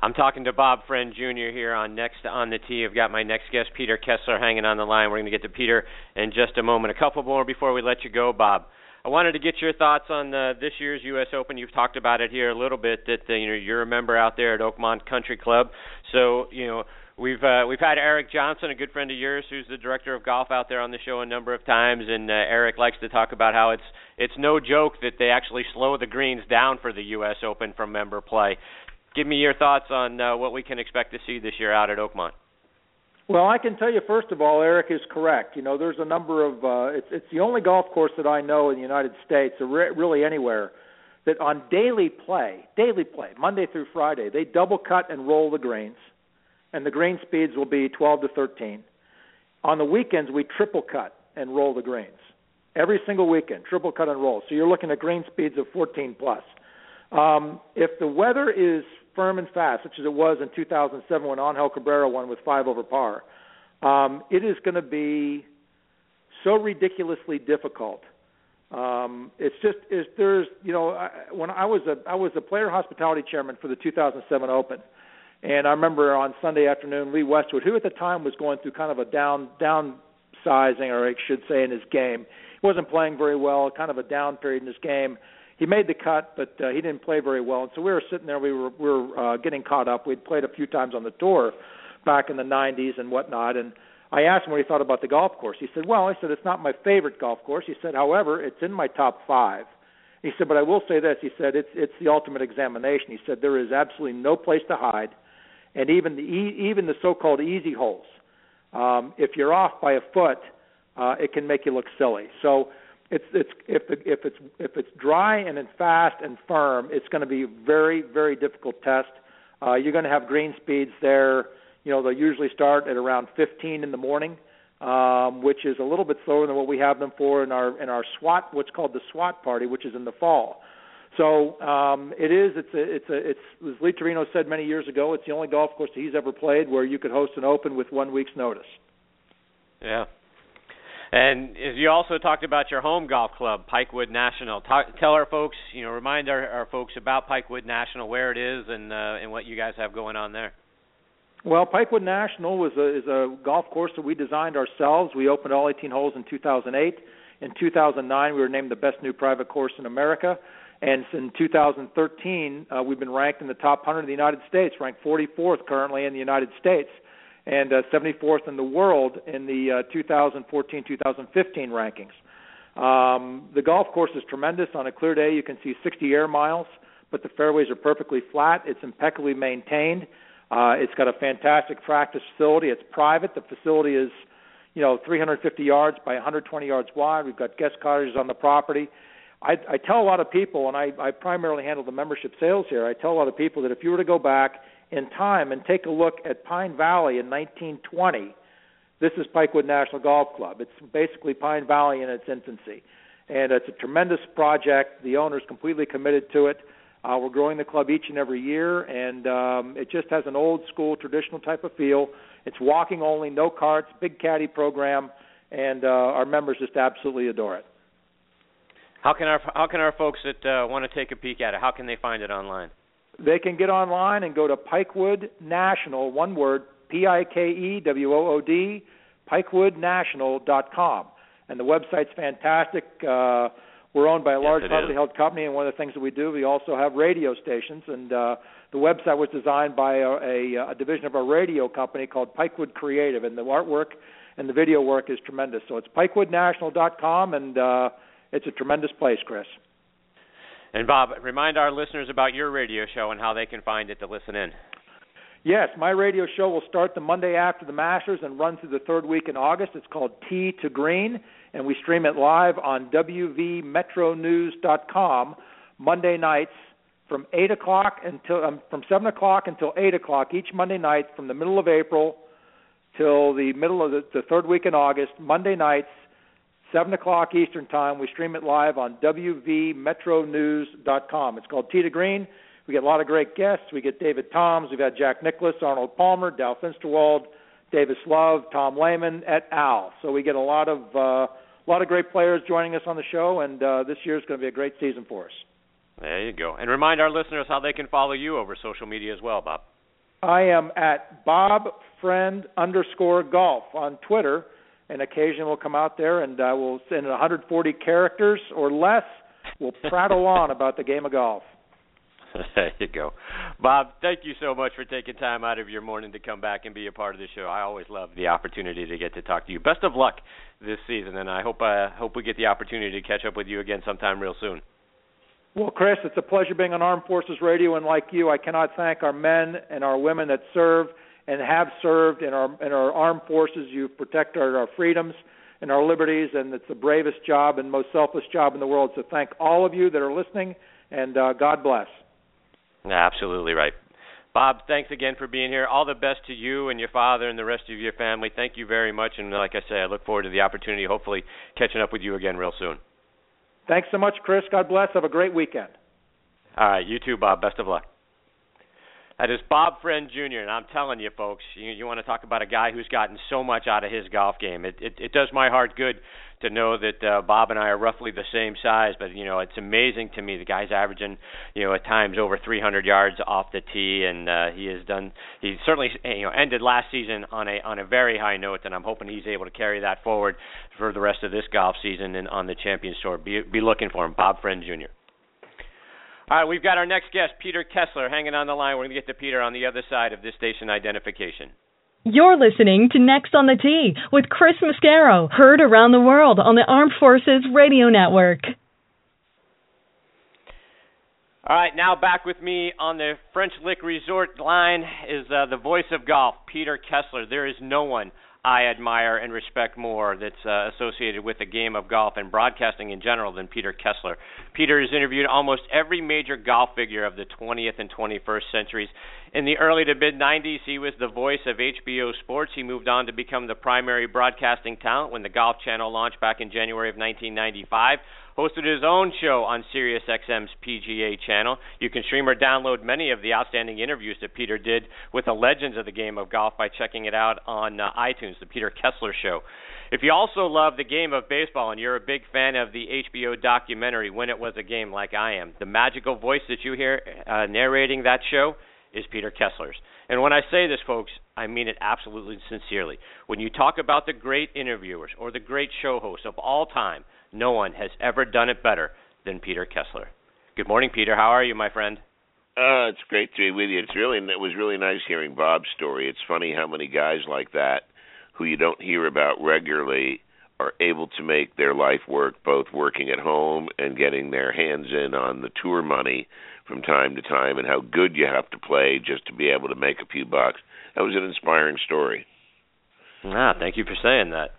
I'm talking to Bob Friend Jr. here on Next on the Tee. I've got my next guest, Peter Kessler, hanging on the line. We're going to get to Peter in just a moment. A couple more before we let you go, Bob. I wanted to get your thoughts on the, this year's U.S. Open. You've talked about it here a little bit. That uh, you know you're a member out there at Oakmont Country Club. So you know We've uh, we've had Eric Johnson, a good friend of yours, who's the director of golf out there on the show a number of times, and uh, Eric likes to talk about how it's it's no joke that they actually slow the greens down for the U.S. Open from member play. Give me your thoughts on uh, what we can expect to see this year out at Oakmont. Well, I can tell you first of all, Eric is correct. You know, there's a number of uh, it's it's the only golf course that I know in the United States, or re- really anywhere, that on daily play, daily play, Monday through Friday, they double cut and roll the greens, and the green speeds will be 12 to 13. On the weekends, we triple cut and roll the greens every single weekend, triple cut and roll. So you're looking at green speeds of 14 plus. Um, if the weather is firm and fast, such as it was in 2007 when Angel Cabrera won with five over par, um, it is going to be so ridiculously difficult. Um, it's just is there's you know I, when I was a I was a player hospitality chairman for the 2007 Open, and I remember on Sunday afternoon Lee Westwood, who at the time was going through kind of a down downsizing, or I should say, in his game. He wasn't playing very well, kind of a down period in his game he made the cut, but uh, he didn't play very well. And so we were sitting there, we were we were uh, getting caught up. We'd played a few times on the tour back in the 90s and whatnot, and I asked him what he thought about the golf course. He said, "Well, I said it's not my favorite golf course." He said, "However, it's in my top five. He said, "But I will say this." He said, "It's it's the ultimate examination." He said, "There is absolutely no place to hide, and even the even the so-called easy holes, um, if you're off by a foot, uh, it can make you look silly." So it's it's if the, if it's if it's dry and it's fast and firm, it's going to be a very very difficult test. Uh, you're going to have green speeds there. You know, they'll usually start at around 15 in the morning, um, which is a little bit slower than what we have them for in our in our SWAT, what's called the SWAT party, which is in the fall. So um, it is. It's a. It's a. It's as Lee Trevino said many years ago. It's the only golf course that he's ever played where you could host an Open with one week's notice. Yeah, and as you also talked about your home golf club, Pikewood National. Talk, tell our folks, you know, remind our, our folks about Pikewood National, where it is, and uh, and what you guys have going on there. Well, Pikewood National was a, is a golf course that we designed ourselves. We opened all 18 holes in 2008. In 2009, we were named the best new private course in America. And in 2013, uh, we've been ranked in the top 100 in the United States, ranked 44th currently in the United States and uh, 74th in the world in the uh, 2014-2015 rankings. Um, the golf course is tremendous. On a clear day, you can see 60 air miles, but the fairways are perfectly flat. It's impeccably maintained. Uh, it's got a fantastic practice facility. It's private. The facility is, you know, 350 yards by 120 yards wide. We've got guest cottages on the property. I, I tell a lot of people, and I, I primarily handle the membership sales here. I tell a lot of people that if you were to go back in time and take a look at Pine Valley in 1920, this is Pikewood National Golf Club. It's basically Pine Valley in its infancy. And it's a tremendous project. The owner's completely committed to it. Uh, we're growing the club each and every year, and um, it just has an old school, traditional type of feel. It's walking only, no carts, big caddy program, and uh, our members just absolutely adore it. How can our how can our folks that uh, want to take a peek at it? How can they find it online? They can get online and go to Pikewood National, one word, P I K E W O O D, pikewoodnational.com. And the website's fantastic. Uh, we're owned by a large yes, privately held company, and one of the things that we do, we also have radio stations. And uh, the website was designed by a, a, a division of our radio company called Pikewood Creative, and the artwork and the video work is tremendous. So it's pikewoodnational.com, and uh, it's a tremendous place, Chris. And Bob, remind our listeners about your radio show and how they can find it to listen in. Yes, my radio show will start the Monday after the Masters and run through the third week in August. It's called Tee to Green, and we stream it live on WVMetroNews.com Monday nights from eight o'clock until um, from seven o'clock until eight o'clock each Monday night from the middle of April till the middle of the, the third week in August. Monday nights 7 o'clock Eastern Time. We stream it live on WVMetroNews.com. It's called to Green. We get a lot of great guests. We get David Toms. We've had Jack Nicklaus, Arnold Palmer, Dow Finsterwald, Davis Love, Tom Lehman, et al. So we get a lot of uh, a lot of great players joining us on the show, and uh, this year is going to be a great season for us. There you go. And remind our listeners how they can follow you over social media as well, Bob. I am at Bob Friend underscore golf on Twitter and occasionally we'll come out there and uh, we'll send 140 characters or less. We'll prattle on about the game of golf. there you go. Bob, thank you so much for taking time out of your morning to come back and be a part of the show. I always love the opportunity to get to talk to you. Best of luck this season, and I hope I uh, hope we get the opportunity to catch up with you again sometime real soon. Well, Chris, it's a pleasure being on Armed Forces Radio, and like you, I cannot thank our men and our women that serve and have served in our in our armed forces. You've protected our, our freedoms and our liberties, and it's the bravest job and most selfless job in the world. So, thank all of you that are listening, and uh, God bless. Absolutely right. Bob, thanks again for being here. All the best to you and your father and the rest of your family. Thank you very much. And like I say, I look forward to the opportunity, hopefully, catching up with you again real soon. Thanks so much, Chris. God bless. Have a great weekend. All right. You too, Bob. Best of luck. That is Bob Friend Jr. And I'm telling you, folks, you, you want to talk about a guy who's gotten so much out of his golf game. It, it, it does my heart good to know that uh, Bob and I are roughly the same size. But you know, it's amazing to me. The guy's averaging, you know, at times over 300 yards off the tee, and uh, he has done. He certainly, you know, ended last season on a on a very high note, and I'm hoping he's able to carry that forward for the rest of this golf season and on the Champions Tour. Be be looking for him, Bob Friend Jr. All right, we've got our next guest, Peter Kessler, hanging on the line. We're going to get to Peter on the other side of this station identification. You're listening to Next on the Tee with Chris Mascaro, heard around the world on the Armed Forces Radio Network. All right, now back with me on the French Lick Resort line is uh, the voice of golf, Peter Kessler. There is no one I admire and respect more that's uh, associated with the game of golf and broadcasting in general than Peter Kessler. Peter has interviewed almost every major golf figure of the 20th and 21st centuries. In the early to mid 90s, he was the voice of HBO Sports. He moved on to become the primary broadcasting talent when the Golf Channel launched back in January of 1995 hosted his own show on SiriusXM's PGA channel. You can stream or download many of the outstanding interviews that Peter did with the legends of the game of golf by checking it out on uh, iTunes, The Peter Kessler Show. If you also love the game of baseball and you're a big fan of the HBO documentary When It Was a Game like I am, the magical voice that you hear uh, narrating that show is Peter Kessler's. And when I say this, folks, I mean it absolutely sincerely. When you talk about the great interviewers or the great show hosts of all time, no one has ever done it better than Peter Kessler. Good morning, Peter. How are you, my friend? Uh, it's great to be with you. It's really it was really nice hearing Bob's story. It's funny how many guys like that who you don't hear about regularly are able to make their life work both working at home and getting their hands in on the tour money from time to time and how good you have to play just to be able to make a few bucks. That was an inspiring story. Ah, thank you for saying that.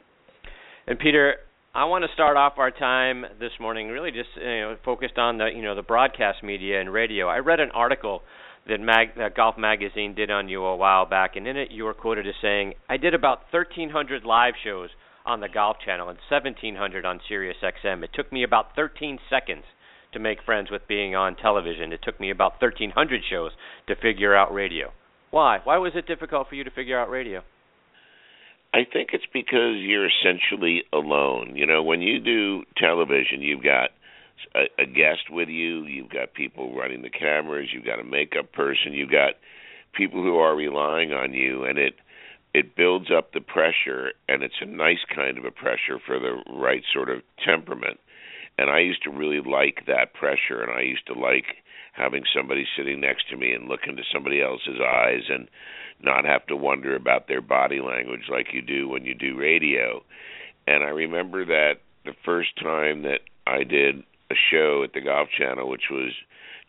And Peter, I want to start off our time this morning really just you know focused on the you know the broadcast media and radio. I read an article that, Mag, that Golf Magazine did on you a while back, and in it you were quoted as saying, "I did about 1,300 live shows on the Golf Channel and 1,700 on Sirius XM. It took me about 13 seconds to make friends with being on television. It took me about 1,300 shows to figure out radio. Why? Why was it difficult for you to figure out radio?" I think it's because you're essentially alone. You know, when you do television, you've got a, a guest with you, you've got people running the cameras, you've got a makeup person, you've got people who are relying on you, and it it builds up the pressure, and it's a nice kind of a pressure for the right sort of temperament. And I used to really like that pressure, and I used to like having somebody sitting next to me and look into somebody else's eyes and not have to wonder about their body language like you do when you do radio. And I remember that the first time that I did a show at the Golf Channel, which was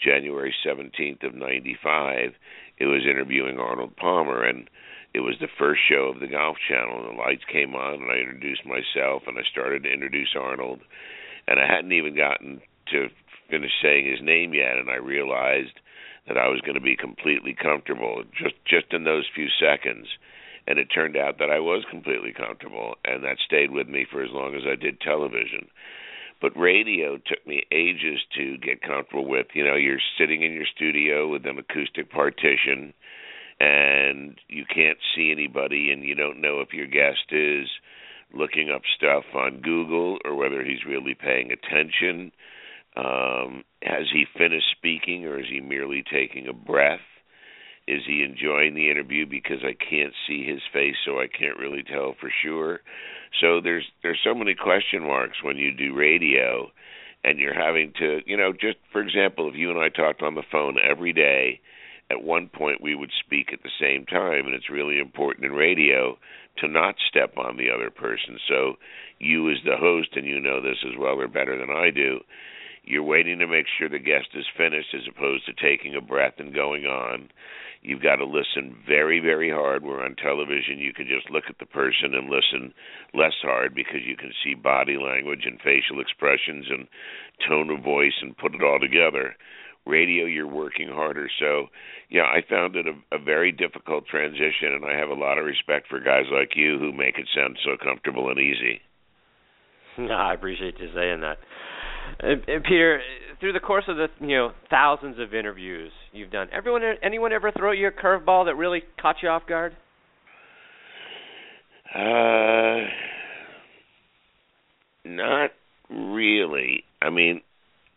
January 17th of 95, it was interviewing Arnold Palmer and it was the first show of the Golf Channel and the lights came on and I introduced myself and I started to introduce Arnold and I hadn't even gotten to finish saying his name yet and I realized that I was going to be completely comfortable just just in those few seconds. And it turned out that I was completely comfortable and that stayed with me for as long as I did television. But radio took me ages to get comfortable with. You know you're sitting in your studio with an acoustic partition and you can't see anybody and you don't know if your guest is looking up stuff on Google or whether he's really paying attention um, has he finished speaking or is he merely taking a breath? Is he enjoying the interview because I can't see his face so I can't really tell for sure? So there's there's so many question marks when you do radio and you're having to, you know, just for example, if you and I talked on the phone every day, at one point we would speak at the same time, and it's really important in radio to not step on the other person. So, you as the host, and you know this as well or better than I do, you're waiting to make sure the guest is finished as opposed to taking a breath and going on. You've got to listen very, very hard. We're on television. You can just look at the person and listen less hard because you can see body language and facial expressions and tone of voice and put it all together. Radio, you're working harder. So, yeah, I found it a, a very difficult transition, and I have a lot of respect for guys like you who make it sound so comfortable and easy. No, I appreciate you saying that. And, and Peter, through the course of the you know thousands of interviews you've done, everyone, anyone ever throw you a curveball that really caught you off guard? Uh, not really. I mean,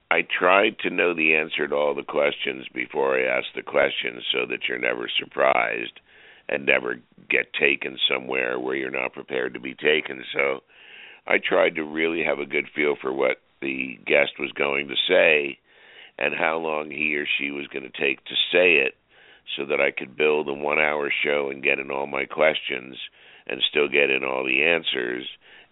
I tried to know the answer to all the questions before I asked the questions, so that you're never surprised and never get taken somewhere where you're not prepared to be taken. So I tried to really have a good feel for what the guest was going to say and how long he or she was going to take to say it so that I could build a one hour show and get in all my questions and still get in all the answers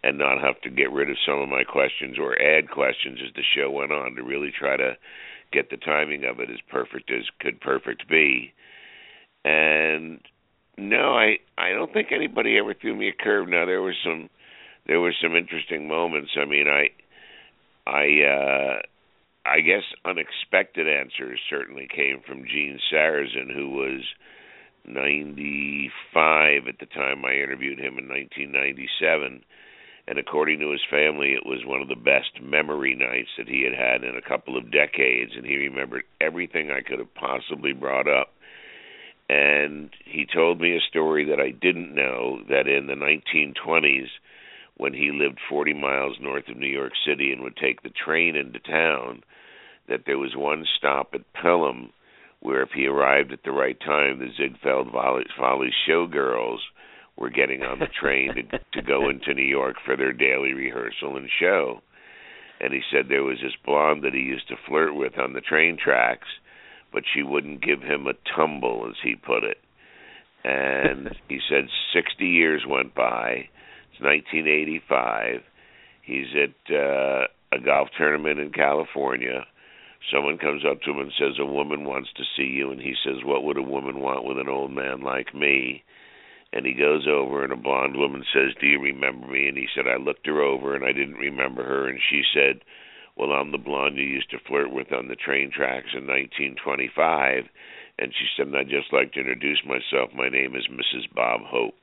and not have to get rid of some of my questions or add questions as the show went on to really try to get the timing of it as perfect as could perfect be. And no, I I don't think anybody ever threw me a curve. Now there was some there were some interesting moments. I mean, I I uh I guess unexpected answers certainly came from Gene Sarazen, who was 95 at the time I interviewed him in 1997. And according to his family, it was one of the best memory nights that he had had in a couple of decades. And he remembered everything I could have possibly brought up. And he told me a story that I didn't know that in the 1920s, when he lived 40 miles north of New York City and would take the train into town, that there was one stop at Pelham where if he arrived at the right time, the Ziegfeld Follies showgirls were getting on the train to, to go into New York for their daily rehearsal and show. And he said there was this blonde that he used to flirt with on the train tracks, but she wouldn't give him a tumble, as he put it. And he said 60 years went by 1985. He's at uh, a golf tournament in California. Someone comes up to him and says, A woman wants to see you. And he says, What would a woman want with an old man like me? And he goes over, and a blonde woman says, Do you remember me? And he said, I looked her over, and I didn't remember her. And she said, Well, I'm the blonde you used to flirt with on the train tracks in 1925. And she said, I'd just like to introduce myself. My name is Mrs. Bob Hope.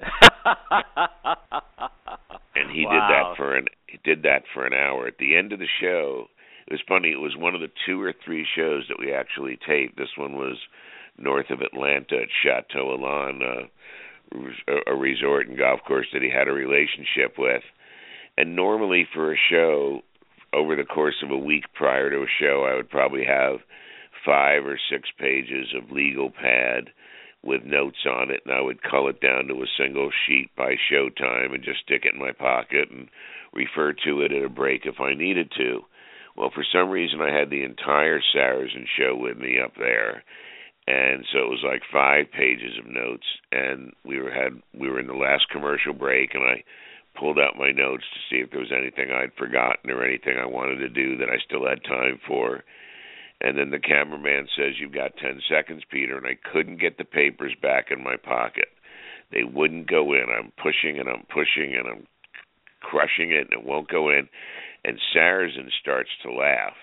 and he wow. did that for an he did that for an hour. At the end of the show, it was funny. It was one of the two or three shows that we actually taped. This one was north of Atlanta at Chateau Elan, uh, a resort and golf course that he had a relationship with. And normally for a show, over the course of a week prior to a show, I would probably have five or six pages of legal pad with notes on it, and I would cull it down to a single sheet by showtime and just stick it in my pocket and refer to it at a break if I needed to. Well, for some reason, I had the entire Sarazen show with me up there, and so it was like five pages of notes. And we were had we were in the last commercial break, and I pulled out my notes to see if there was anything I'd forgotten or anything I wanted to do that I still had time for and then the cameraman says, You've got 10 seconds, Peter. And I couldn't get the papers back in my pocket. They wouldn't go in. I'm pushing and I'm pushing and I'm crushing it and it won't go in. And Sarazen starts to laugh.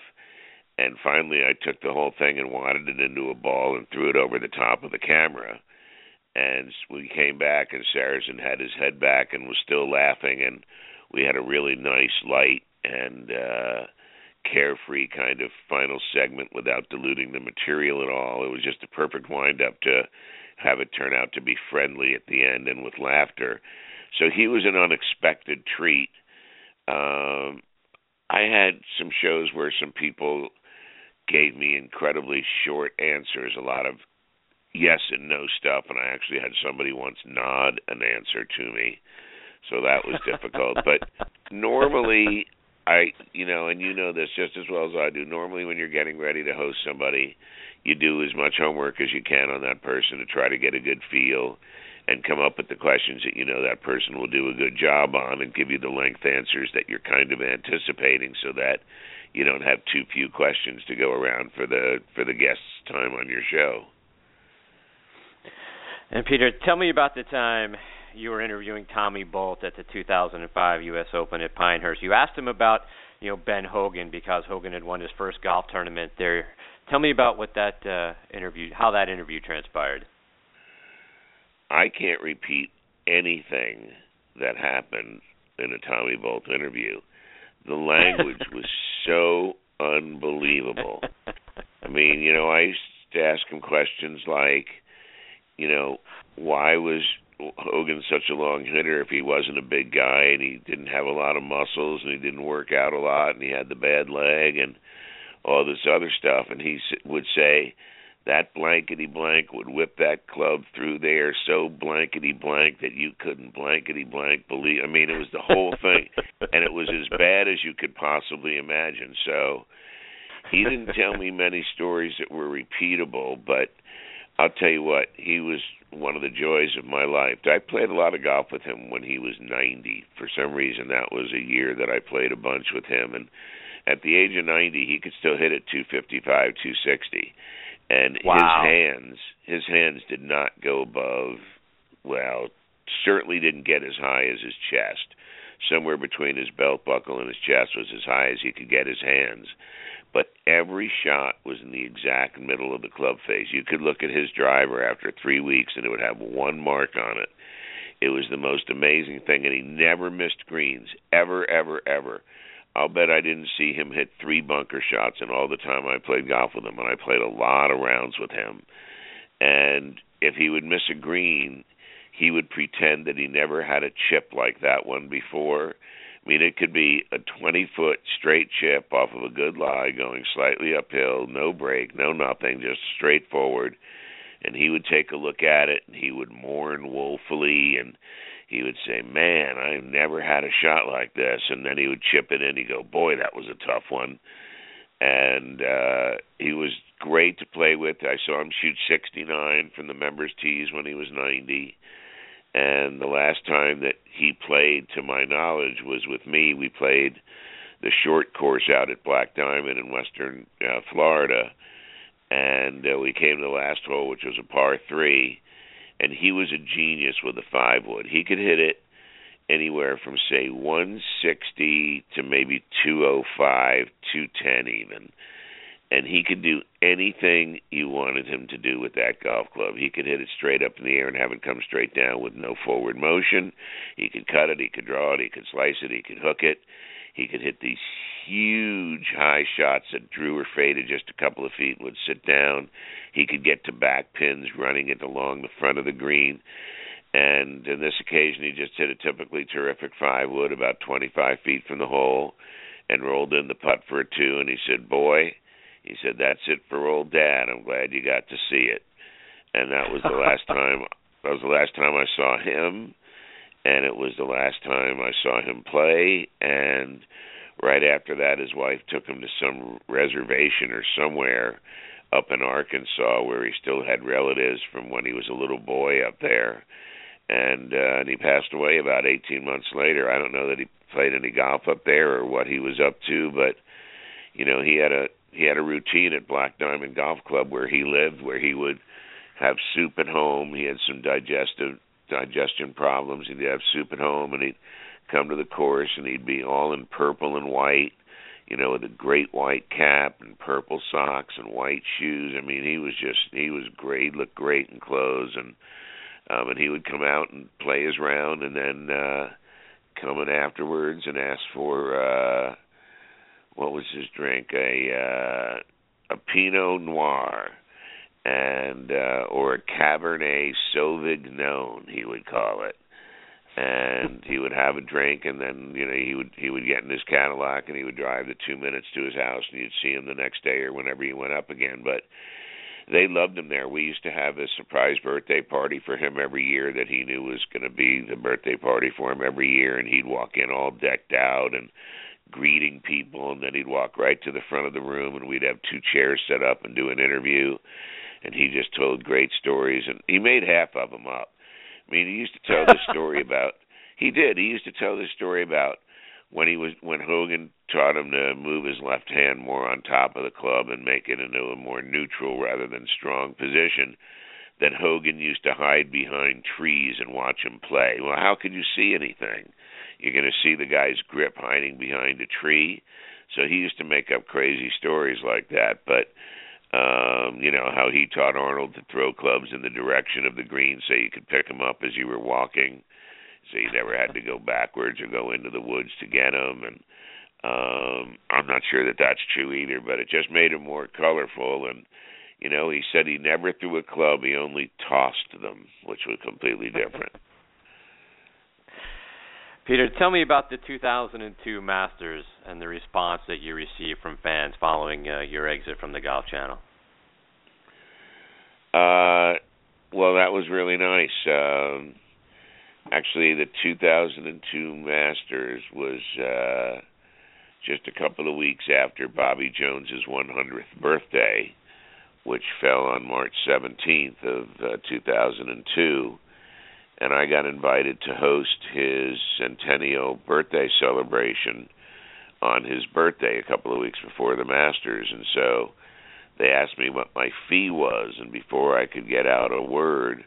And finally, I took the whole thing and wadded it into a ball and threw it over the top of the camera. And we came back, and Sarazen had his head back and was still laughing. And we had a really nice light and uh, carefree kind of final segment without diluting the material at all. It was just a perfect wind up to have it turn out to be friendly at the end and with laughter. So he was an unexpected treat. Um, I had some shows where some people gave me incredibly short answers, a lot of yes and no stuff, and I actually had somebody once nod an answer to me. So that was difficult. but normally I, you know, and you know this just as well as I do. Normally, when you're getting ready to host somebody, you do as much homework as you can on that person to try to get a good feel and come up with the questions that you know that person will do a good job on and give you the length answers that you're kind of anticipating so that you don't have too few questions to go around for the for the guests time on your show. And Peter, tell me about the time you were interviewing Tommy Bolt at the 2005 U.S. Open at Pinehurst. You asked him about, you know, Ben Hogan because Hogan had won his first golf tournament there. Tell me about what that uh, interview, how that interview transpired. I can't repeat anything that happened in a Tommy Bolt interview. The language was so unbelievable. I mean, you know, I used to ask him questions like, you know, why was Hogan such a long hitter if he wasn't a big guy and he didn't have a lot of muscles and he didn't work out a lot and he had the bad leg and all this other stuff and he would say that blankety blank would whip that club through there so blankety blank that you couldn't blankety blank believe. I mean, it was the whole thing, and it was as bad as you could possibly imagine. So he didn't tell me many stories that were repeatable, but I'll tell you what, he was one of the joys of my life. I played a lot of golf with him when he was 90. For some reason, that was a year that I played a bunch with him, and at the age of 90, he could still hit it 255, 260 and wow. his hands his hands did not go above well certainly didn't get as high as his chest somewhere between his belt buckle and his chest was as high as he could get his hands but every shot was in the exact middle of the club face you could look at his driver after 3 weeks and it would have one mark on it it was the most amazing thing and he never missed greens ever ever ever I'll bet I didn't see him hit three bunker shots in all the time I played golf with him, and I played a lot of rounds with him. And if he would miss a green, he would pretend that he never had a chip like that one before. I mean, it could be a 20 foot straight chip off of a good lie going slightly uphill, no break, no nothing, just straight forward. And he would take a look at it and he would mourn woefully and he would say, "Man, I've never had a shot like this," and then he would chip it in. He'd go, "Boy, that was a tough one." And uh, he was great to play with. I saw him shoot 69 from the members' tees when he was 90. And the last time that he played, to my knowledge, was with me. We played the short course out at Black Diamond in western uh, Florida, and uh, we came to the last hole, which was a par three and he was a genius with a five wood. He could hit it anywhere from say 160 to maybe 205, 210 even. And he could do anything you wanted him to do with that golf club. He could hit it straight up in the air and have it come straight down with no forward motion. He could cut it, he could draw it, he could slice it, he could hook it. He could hit these huge high shots that drew or faded just a couple of feet and would sit down. He could get to back pins running it along the front of the green. And in this occasion, he just hit a typically terrific five wood about 25 feet from the hole and rolled in the putt for a two. And he said, Boy, he said, that's it for old dad. I'm glad you got to see it. And that was the last time. That was the last time I saw him, and it was the last time I saw him play. And right after that, his wife took him to some reservation or somewhere up in Arkansas where he still had relatives from when he was a little boy up there. And uh, and he passed away about 18 months later. I don't know that he played any golf up there or what he was up to, but you know, he had a he had a routine at Black Diamond Golf Club where he lived where he would have soup at home. He had some digestive digestion problems. He'd have soup at home and he'd come to the course and he'd be all in purple and white you know, with a great white cap and purple socks and white shoes. I mean, he was just he was great, looked great in clothes and um and he would come out and play his round and then uh come in afterwards and ask for uh what was his drink? A uh a Pinot Noir and uh or a Cabernet Sauvignon he would call it and he would have a drink and then you know he would he would get in his Cadillac and he would drive the 2 minutes to his house and you'd see him the next day or whenever he went up again but they loved him there. We used to have a surprise birthday party for him every year that he knew was going to be the birthday party for him every year and he'd walk in all decked out and greeting people, and then he'd walk right to the front of the room, and we'd have two chairs set up and do an interview. And he just told great stories, and he made half of them up. I mean, he used to tell this story about. He did. He used to tell this story about when he was when Hogan taught him to move his left hand more on top of the club and make it into a more neutral rather than strong position. That Hogan used to hide behind trees and watch him play. Well, how could you see anything? You're going to see the guy's grip hiding behind a tree. So he used to make up crazy stories like that. But um, you know how he taught Arnold to throw clubs in the direction of the green so you could pick them up as you were walking so you never had to go backwards or go into the woods to get them. And um, I'm not sure that that's true either, but it just made them more colorful. And you know, he said he never threw a club; he only tossed them, which was completely different. Peter, tell me about the 2002 Masters and the response that you received from fans following uh, your exit from the Golf Channel. Uh, well, that was really nice. Um, actually the 2002 Masters was uh just a couple of weeks after Bobby Jones's 100th birthday, which fell on March 17th of uh, 2002, and I got invited to host his centennial birthday celebration on his birthday a couple of weeks before the Masters, and so they asked me what my fee was, and before I could get out a word,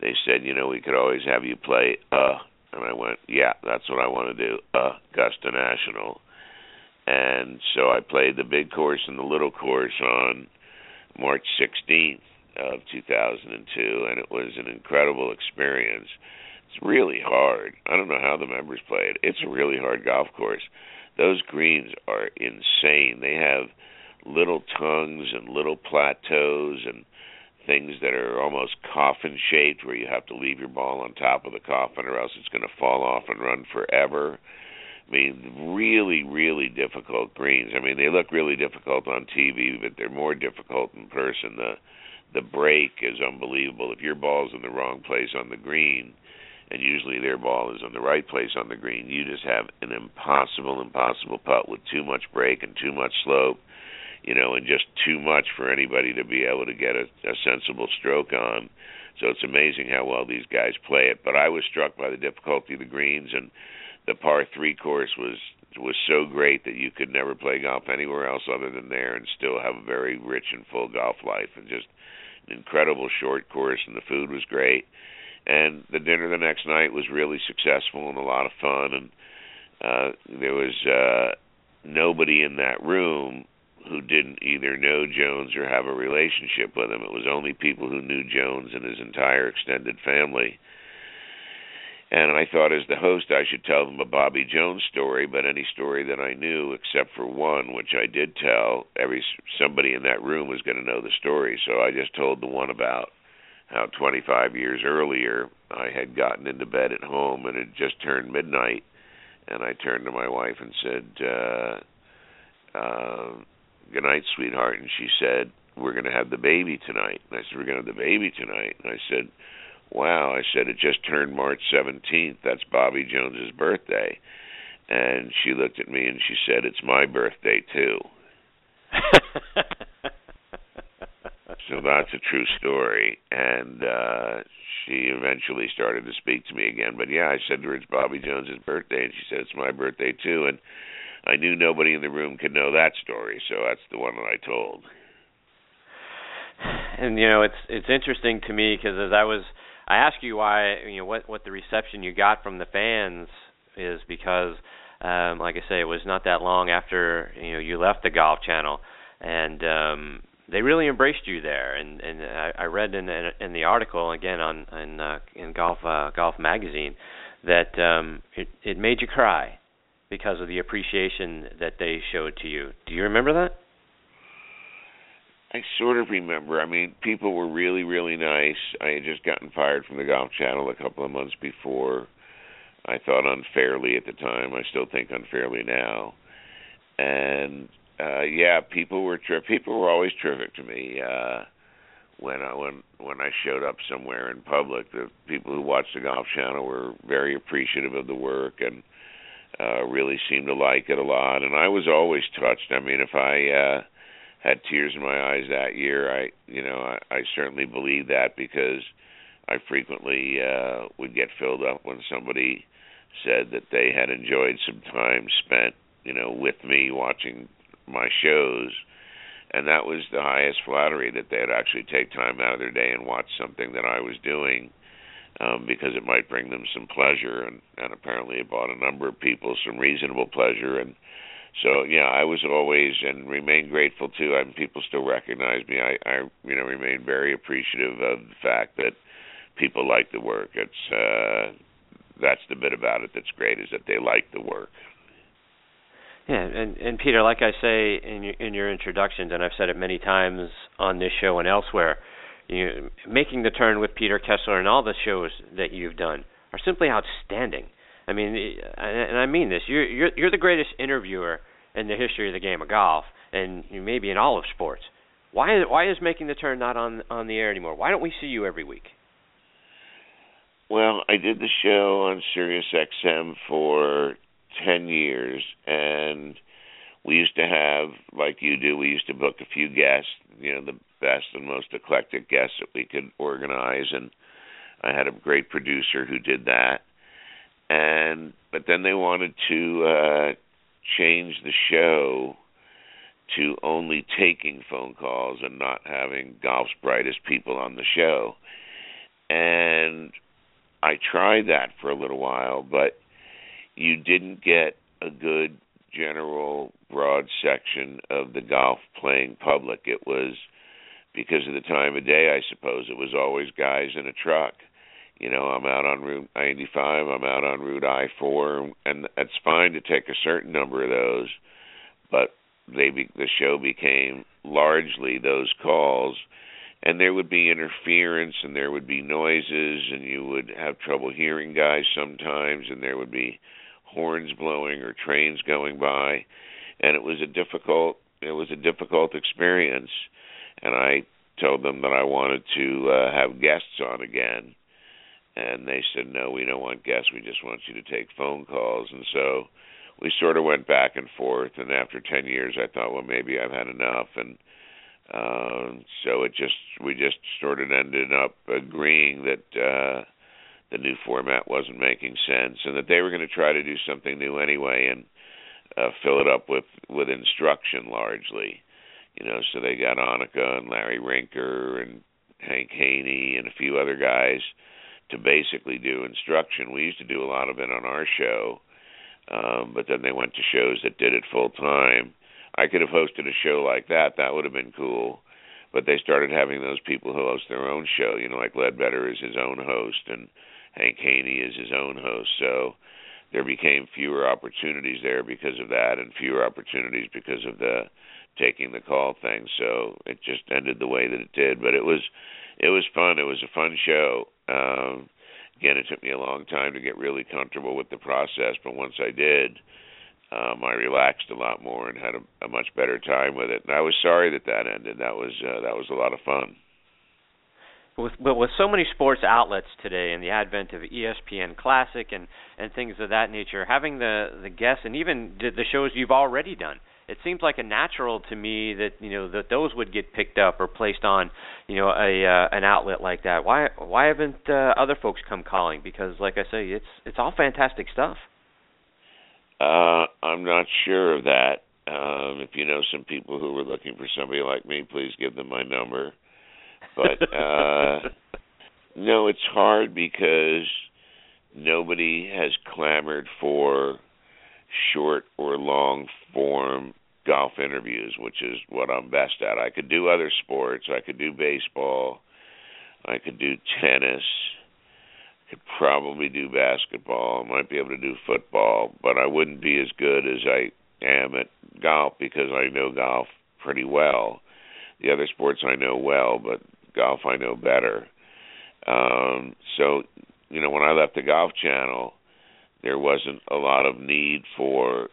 they said, you know, we could always have you play uh. And I went, Yeah, that's what I want to do, uh Augusta National. And so I played the big course and the little course on March sixteenth of two thousand and two and it was an incredible experience. It's really hard. I don't know how the members play it. It's a really hard golf course. Those greens are insane. They have little tongues and little plateaus and things that are almost coffin shaped where you have to leave your ball on top of the coffin or else it's going to fall off and run forever. I mean, really, really difficult greens. I mean, they look really difficult on TV, but they're more difficult in person. The the break is unbelievable. If your ball's in the wrong place on the green, and usually their ball is on the right place on the green, you just have an impossible, impossible putt with too much break and too much slope you know, and just too much for anybody to be able to get a, a sensible stroke on. So it's amazing how well these guys play it. But I was struck by the difficulty of the greens, and the par three course was was so great that you could never play golf anywhere else other than there and still have a very rich and full golf life and just incredible short course and the food was great and the dinner the next night was really successful and a lot of fun and uh there was uh nobody in that room who didn't either know Jones or have a relationship with him. It was only people who knew Jones and his entire extended family. And I thought, as the host, I should tell them a Bobby Jones story, but any story that I knew, except for one, which I did tell, every somebody in that room was going to know the story. So I just told the one about how 25 years earlier I had gotten into bed at home and it just turned midnight, and I turned to my wife and said, uh, uh, good night, sweetheart. And she said, we're going to have the baby tonight. And I said, we're going to have the baby tonight. And I said, wow. I said, it just turned March 17th. That's Bobby Jones's birthday. And she looked at me and she said, it's my birthday too. so that's a true story. And uh she eventually started to speak to me again. But yeah, I said to her, it's Bobby Jones's birthday. And she said, it's my birthday too. And I knew nobody in the room could know that story, so that's the one that I told. And you know, it's it's interesting to me because as I was, I asked you why, you know, what what the reception you got from the fans is because, um, like I say, it was not that long after you know you left the Golf Channel, and um, they really embraced you there. And and I, I read in in the article again on in uh, in Golf uh, Golf Magazine that um, it it made you cry because of the appreciation that they showed to you. Do you remember that? I sort of remember. I mean, people were really, really nice. I had just gotten fired from the Golf Channel a couple of months before. I thought unfairly at the time. I still think unfairly now. And uh yeah, people were tri- people were always terrific to me. Uh when I when when I showed up somewhere in public, the people who watched the Golf Channel were very appreciative of the work and uh, really seemed to like it a lot, and I was always touched. I mean, if I uh, had tears in my eyes that year, I, you know, I, I certainly believe that because I frequently uh, would get filled up when somebody said that they had enjoyed some time spent, you know, with me watching my shows. And that was the highest flattery that they'd actually take time out of their day and watch something that I was doing um, because it might bring them some pleasure, and, and apparently it brought a number of people some reasonable pleasure, and so yeah, I was always and remain grateful too. I mean, people still recognize me. I, I you know remain very appreciative of the fact that people like the work. It's uh, that's the bit about it that's great is that they like the work. Yeah, and and Peter, like I say in your, in your introductions, and I've said it many times on this show and elsewhere, you making the turn with Peter Kessler and all the shows that you've done are simply outstanding. I mean, and I mean this. You're you're you're the greatest interviewer in the history of the game of golf, and maybe in all of sports. Why why is making the turn not on on the air anymore? Why don't we see you every week? Well, I did the show on Sirius XM for 10 years and we used to have like you do we used to book a few guests you know the best and most eclectic guests that we could organize and I had a great producer who did that and but then they wanted to uh change the show to only taking phone calls and not having golf's brightest people on the show and I tried that for a little while but you didn't get a good general broad section of the golf playing public. It was because of the time of day, I suppose. It was always guys in a truck. You know, I'm out on Route 95, I'm out on Route I-4, and it's fine to take a certain number of those, but they be, the show became largely those calls and there would be interference and there would be noises and you would have trouble hearing guys sometimes and there would be horns blowing or trains going by, and it was a difficult it was a difficult experience. And I told them that I wanted to uh, have guests on again, and they said no, we don't want guests. We just want you to take phone calls. And so we sort of went back and forth. And after ten years, I thought, well, maybe I've had enough, and uh, so it just we just sort of ended up agreeing that. uh the new format wasn't making sense, and that they were going to try to do something new anyway and uh, fill it up with with instruction largely. You know, so they got Annika and Larry Rinker and Hank Haney and a few other guys to basically do instruction. We used to do a lot of it on our show, um, but then they went to shows that did it full time. I could have hosted a show like that. That would have been cool. But they started having those people who host their own show. You know, like Leadbetter is his own host, and Hank Haney is his own host. So there became fewer opportunities there because of that, and fewer opportunities because of the taking the call thing. So it just ended the way that it did. But it was it was fun. It was a fun show. Um, again, it took me a long time to get really comfortable with the process, but once I did, um, I relaxed a lot more and had a, a much better time with it. And I was sorry that that ended. That was uh, that was a lot of fun with but with so many sports outlets today and the advent of ESPN Classic and and things of that nature, having the the guests and even the, the shows you've already done, it seems like a natural to me that you know that those would get picked up or placed on you know a uh, an outlet like that. Why why haven't uh, other folks come calling? Because like I say, it's it's all fantastic stuff. Uh, I'm not sure of that. Um, if you know some people who were looking for somebody like me, please give them my number. But uh no, it's hard because nobody has clamored for short or long form golf interviews, which is what I'm best at. I could do other sports. I could do baseball. I could do tennis. I could probably do basketball. I might be able to do football, but I wouldn't be as good as I am at golf because I know golf pretty well. The other sports I know well, but golf I know better. Um, so, you know, when I left the Golf Channel, there wasn't a lot of need for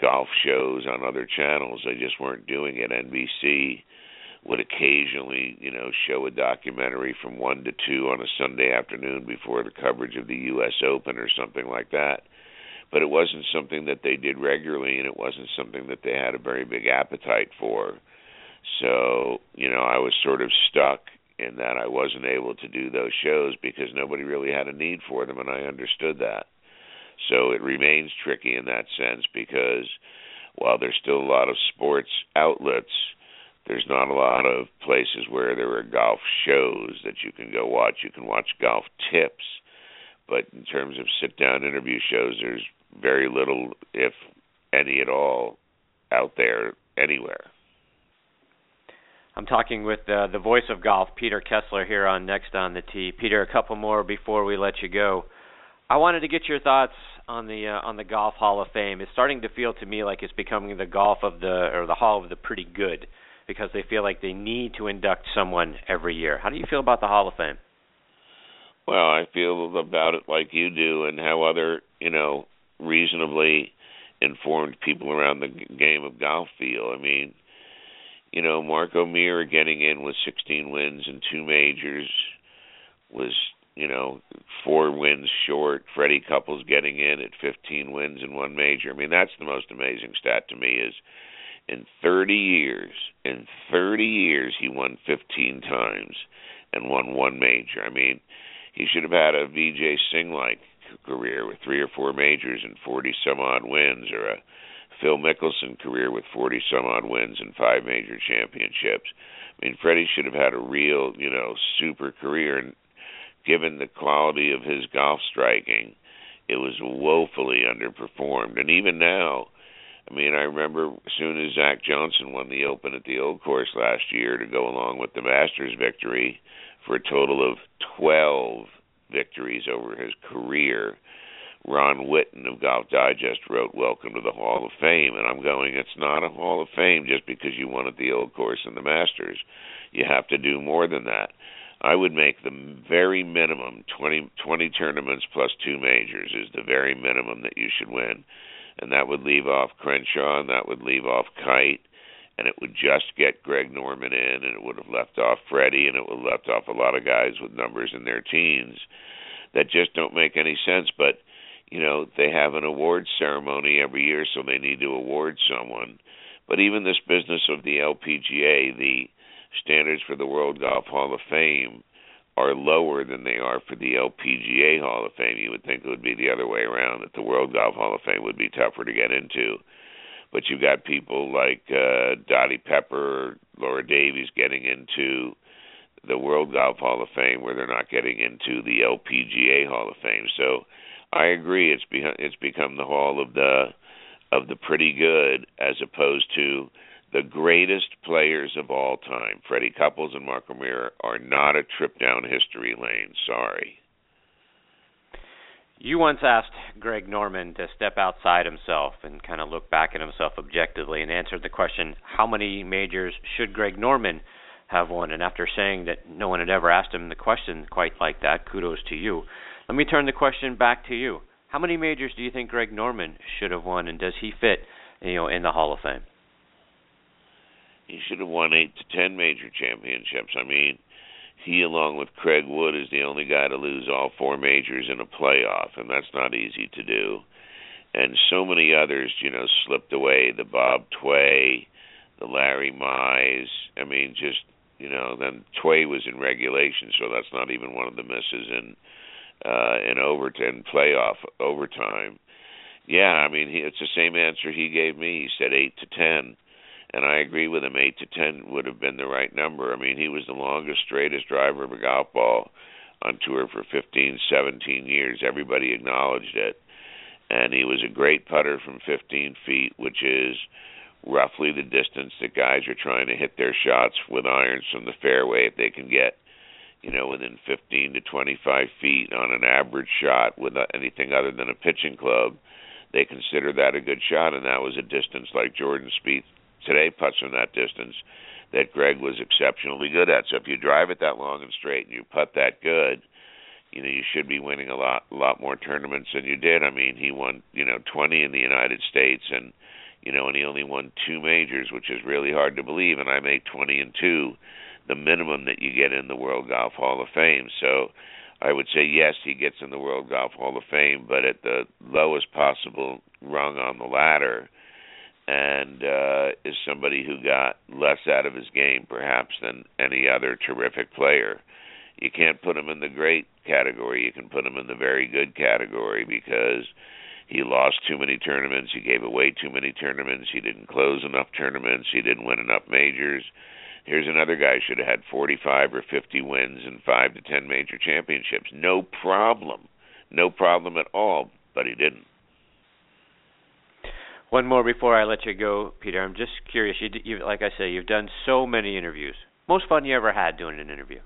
golf shows on other channels. They just weren't doing it. NBC would occasionally, you know, show a documentary from one to two on a Sunday afternoon before the coverage of the U.S. Open or something like that. but it wasn't something that they did regularly, and it wasn't something that they had a very big appetite for. So, you know, I was sort of stuck in that I wasn't able to do those shows because nobody really had a need for them, and I understood that. So it remains tricky in that sense because while there's still a lot of sports outlets, there's not a lot of places where there are golf shows that you can go watch. You can watch golf tips, but in terms of sit down interview shows, there's very little, if any at all, out there anywhere. I'm talking with uh, the voice of golf, Peter Kessler, here on Next on the Tee. Peter, a couple more before we let you go. I wanted to get your thoughts on the uh, on the Golf Hall of Fame. It's starting to feel to me like it's becoming the golf of the or the Hall of the pretty good because they feel like they need to induct someone every year. How do you feel about the Hall of Fame? Well, I feel about it like you do, and how other you know reasonably informed people around the game of golf feel. I mean, you know, Mark O'Meara getting in with 16 wins and two majors was, you know, four wins short. Freddie Couples getting in at 15 wins and one major. I mean, that's the most amazing stat to me is in 30 years, in 30 years he won 15 times and won one major. I mean, he should have had a Vijay Singh like career with three or four majors and 40 some odd wins or a Phil Mickelson career with 40 some odd wins and five major championships. I mean, Freddie should have had a real, you know, super career. And given the quality of his golf striking, it was woefully underperformed. And even now, I mean, I remember as soon as Zach Johnson won the Open at the Old Course last year to go along with the Masters victory for a total of 12 victories over his career Ron Whitten of Golf Digest wrote, Welcome to the Hall of Fame. And I'm going, It's not a Hall of Fame just because you won at the Old Course and the Masters. You have to do more than that. I would make the very minimum 20, 20 tournaments plus two majors is the very minimum that you should win. And that would leave off Crenshaw and that would leave off Kite and it would just get Greg Norman in and it would have left off Freddie and it would have left off a lot of guys with numbers in their teens that just don't make any sense. But you know they have an awards ceremony every year, so they need to award someone. But even this business of the LPGA, the standards for the World Golf Hall of Fame are lower than they are for the LPGA Hall of Fame. You would think it would be the other way around, that the World Golf Hall of Fame would be tougher to get into. But you've got people like uh, Dottie Pepper, Laura Davies getting into the World Golf Hall of Fame where they're not getting into the LPGA Hall of Fame. So I agree. It's be, it's become the hall of the of the pretty good as opposed to the greatest players of all time. Freddie Couples and Mark O'Meara are not a trip down history lane. Sorry. You once asked Greg Norman to step outside himself and kind of look back at himself objectively and answered the question, how many majors should Greg Norman have won? And after saying that no one had ever asked him the question quite like that, kudos to you. Let me turn the question back to you. How many majors do you think Greg Norman should have won, and does he fit, you know, in the Hall of Fame? He should have won eight to ten major championships. I mean, he, along with Craig Wood, is the only guy to lose all four majors in a playoff, and that's not easy to do. And so many others, you know, slipped away. The Bob Tway, the Larry Mize. I mean, just you know, then Tway was in regulation, so that's not even one of the misses in uh, in overtime playoff overtime. Yeah, I mean he, it's the same answer he gave me. He said eight to ten, and I agree with him. Eight to ten would have been the right number. I mean he was the longest, straightest driver of a golf ball on tour for 15, 17 years. Everybody acknowledged it, and he was a great putter from 15 feet, which is roughly the distance that guys are trying to hit their shots with irons from the fairway if they can get you know, within 15 to 25 feet on an average shot with anything other than a pitching club, they consider that a good shot, and that was a distance like Jordan Spieth today puts from that distance that Greg was exceptionally good at. So if you drive it that long and straight and you putt that good, you know you should be winning a lot, a lot more tournaments than you did. I mean, he won, you know, 20 in the United States, and you know, and he only won two majors, which is really hard to believe. And I made 20 and two the minimum that you get in the World Golf Hall of Fame. So I would say yes, he gets in the World Golf Hall of Fame, but at the lowest possible rung on the ladder, and uh, is somebody who got less out of his game perhaps than any other terrific player. You can't put him in the great category. You can put him in the very good category because he lost too many tournaments. He gave away too many tournaments. He didn't close enough tournaments. He didn't win enough majors. Here's another guy should have had 45 or 50 wins and 5 to 10 major championships. No problem. No problem at all, but he didn't. One more before I let you go, Peter. I'm just curious. You, you, like I say, you've done so many interviews. Most fun you ever had doing an interview?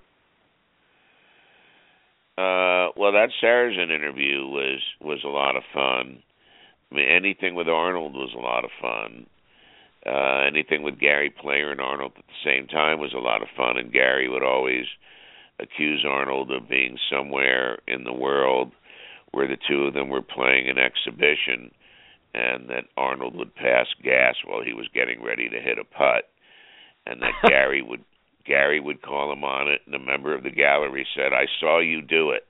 Uh, well, that Sarazen interview was was a lot of fun. I mean, anything with Arnold was a lot of fun. Uh, anything with Gary Player and Arnold at the same time was a lot of fun, and Gary would always accuse Arnold of being somewhere in the world where the two of them were playing an exhibition, and that Arnold would pass gas while he was getting ready to hit a putt, and that Gary would Gary would call him on it, and a member of the gallery said, "I saw you do it,"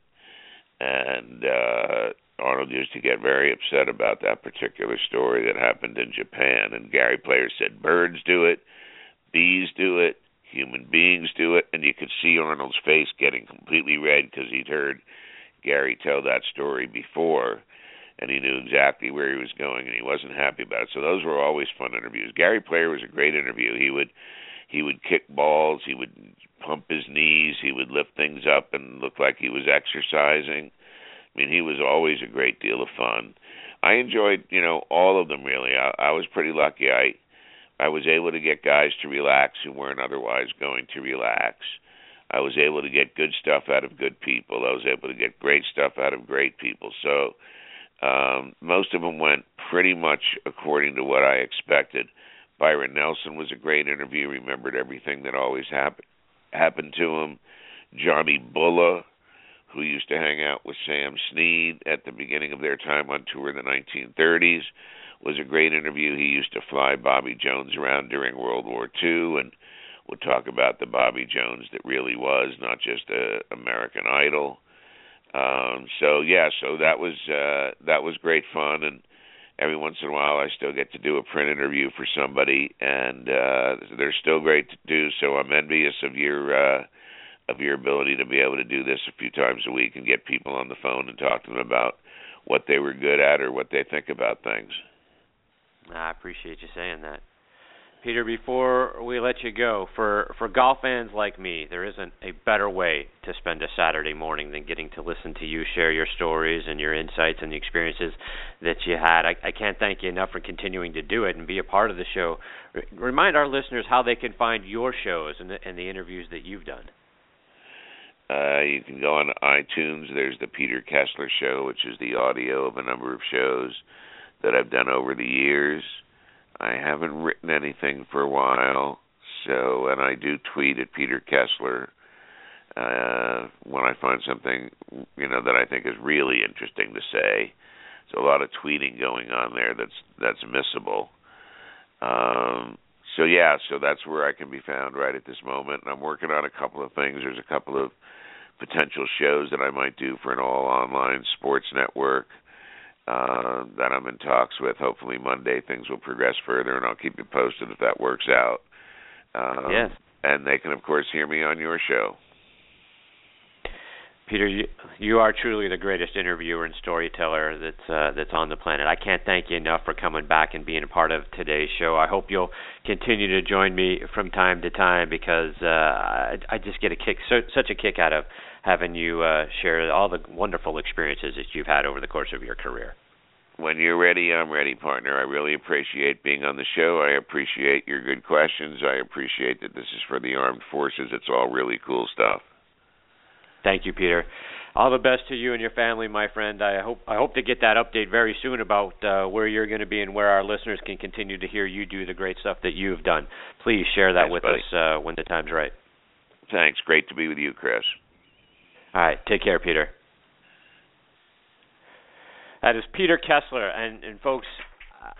and uh, Arnold used to get very upset about that particular story that happened in Japan. And Gary Player said, "Birds do it, bees do it, human beings do it," and you could see Arnold's face getting completely red because he'd heard Gary tell that story before and he knew exactly where he was going and he wasn't happy about it. So those were always fun interviews. Gary Player was a great interview. He would he would kick balls, he would pump his knees, he would lift things up and look like he was exercising. I mean, he was always a great deal of fun. I enjoyed, you know, all of them really. I, I was pretty lucky. I I was able to get guys to relax who weren't otherwise going to relax. I was able to get good stuff out of good people. I was able to get great stuff out of great people. So um, most of them went pretty much according to what I expected. Byron Nelson was a great interview. Remembered everything that always happened happened to him. Johnny Bulla, who used to hang out with Sam Snead at the beginning of their time on tour in the 1930s, was a great interview. He used to fly Bobby Jones around during World War II and would talk about the Bobby Jones that really was, not just a American Idol. Um, so yeah, so that was uh, that was great fun and every once in a while I still get to do a print interview for somebody and uh they're still great to do so I'm envious of your uh of your ability to be able to do this a few times a week and get people on the phone and talk to them about what they were good at or what they think about things. I appreciate you saying that. Peter, before we let you go, for for golf fans like me, there isn't a better way to spend a Saturday morning than getting to listen to you share your stories and your insights and the experiences that you had. I, I can't thank you enough for continuing to do it and be a part of the show. remind our listeners how they can find your shows and the, and the interviews that you've done. Uh, you can go on iTunes. There's the Peter Kessler Show, which is the audio of a number of shows that I've done over the years. I haven't written anything for a while, so and I do tweet at Peter Kessler uh, when I find something you know that I think is really interesting to say. So a lot of tweeting going on there that's that's missable. Um, so yeah, so that's where I can be found right at this moment. And I'm working on a couple of things. There's a couple of potential shows that I might do for an all online sports network uh, that I'm in talks with. Hopefully Monday things will progress further, and I'll keep you posted if that works out. Um, yes. And they can, of course, hear me on your show. Peter, you, you are truly the greatest interviewer and storyteller that's uh, that's on the planet. I can't thank you enough for coming back and being a part of today's show. I hope you'll continue to join me from time to time because uh, I, I just get a kick, so, such a kick out of having you uh, share all the wonderful experiences that you've had over the course of your career. When you're ready, I'm ready, partner. I really appreciate being on the show. I appreciate your good questions. I appreciate that this is for the armed forces. It's all really cool stuff. Thank you, Peter. All the best to you and your family, my friend. I hope I hope to get that update very soon about uh, where you're going to be and where our listeners can continue to hear you do the great stuff that you've done. Please share that Thanks, with buddy. us uh, when the time's right. Thanks. Great to be with you, Chris. All right. Take care, Peter. That is Peter Kessler, and and folks,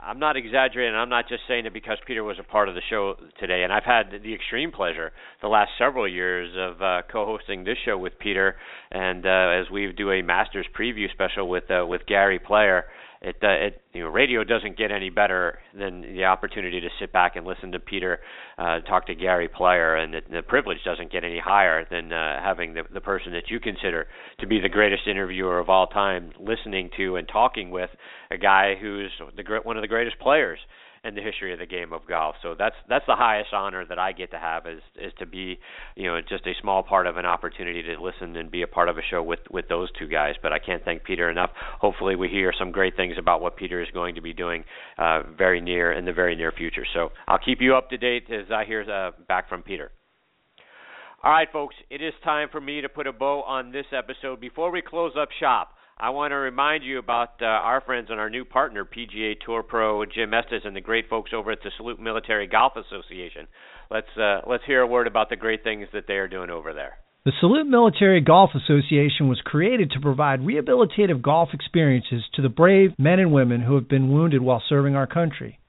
I'm not exaggerating. I'm not just saying it because Peter was a part of the show today. And I've had the extreme pleasure the last several years of uh, co-hosting this show with Peter, and uh, as we do a Masters preview special with uh, with Gary Player it uh, it you know radio doesn't get any better than the opportunity to sit back and listen to Peter uh, talk to Gary Player, and the, the privilege doesn't get any higher than uh, having the the person that you consider to be the greatest interviewer of all time listening to and talking with a guy who's the one of the greatest players in the history of the game of golf. So that's that's the highest honor that I get to have is is to be, you know, just a small part of an opportunity to listen and be a part of a show with with those two guys. But I can't thank Peter enough. Hopefully, we hear some great things about what Peter is going to be doing uh, very near in the very near future. So I'll keep you up to date as I hear uh, back from Peter. All right, folks, it is time for me to put a bow on this episode. Before we close up shop, I want to remind you about uh, our friends and our new partner, PGA Tour Pro Jim Estes and the great folks over at the Salute Military Golf Association. Let's uh, let's hear a word about the great things that they are doing over there. The Salute Military Golf Association was created to provide rehabilitative golf experiences to the brave men and women who have been wounded while serving our country.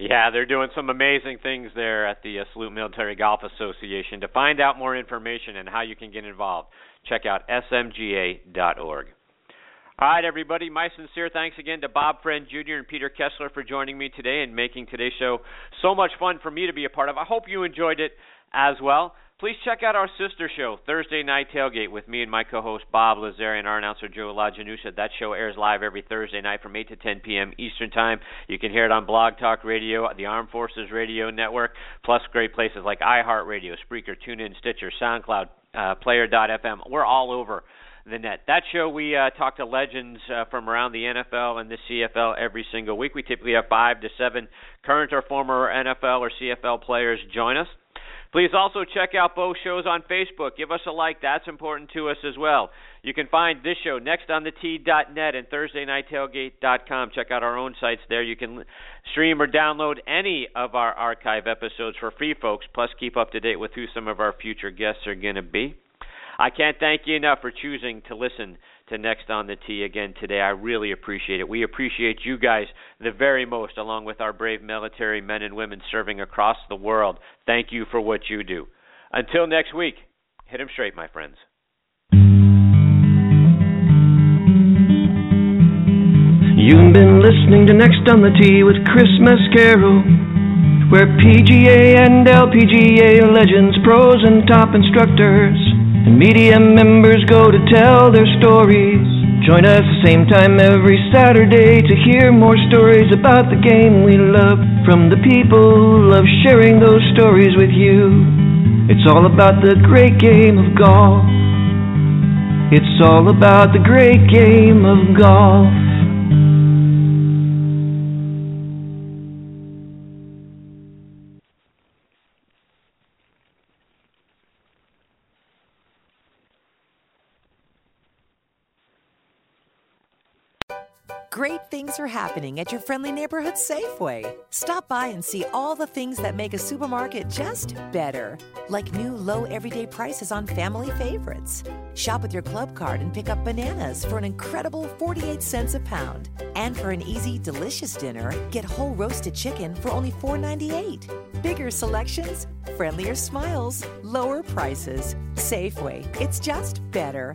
Yeah, they're doing some amazing things there at the uh, Salute Military Golf Association. To find out more information and how you can get involved, check out smga.org. All right, everybody. My sincere thanks again to Bob Friend Jr. and Peter Kessler for joining me today and making today's show so much fun for me to be a part of. I hope you enjoyed it as well. Please check out our sister show, Thursday Night Tailgate, with me and my co-host Bob Lazari and our announcer Joe LaGenusa. That show airs live every Thursday night from 8 to 10 p.m. Eastern Time. You can hear it on Blog Talk Radio, the Armed Forces Radio Network, plus great places like iHeartRadio, Spreaker, TuneIn, Stitcher, SoundCloud, uh, Player.fm. We're all over the net. That show we uh, talk to legends uh, from around the NFL and the CFL every single week. We typically have five to seven current or former NFL or CFL players join us. Please also check out both shows on Facebook. Give us a like. That's important to us as well. You can find this show NextontheTee.net and ThursdayNightTailgate.com. Check out our own sites there. You can stream or download any of our archive episodes for free, folks. Plus, keep up to date with who some of our future guests are going to be. I can't thank you enough for choosing to listen to Next on the Tee again today. I really appreciate it. We appreciate you guys the very most, along with our brave military men and women serving across the world. Thank you for what you do. Until next week, hit them straight, my friends. You've been listening to Next on the Tee with Chris Mascaro, where PGA and LPGA legends, pros, and top instructors media members go to tell their stories. Join us the same time every Saturday to hear more stories about the game we love from the people who love sharing those stories with you. It's all about the great game of golf. It's all about the great game of golf. Things are happening at your friendly neighborhood Safeway. Stop by and see all the things that make a supermarket just better, like new low everyday prices on family favorites. Shop with your club card and pick up bananas for an incredible 48 cents a pound. And for an easy, delicious dinner, get whole roasted chicken for only $4.98. Bigger selections, friendlier smiles, lower prices. Safeway, it's just better.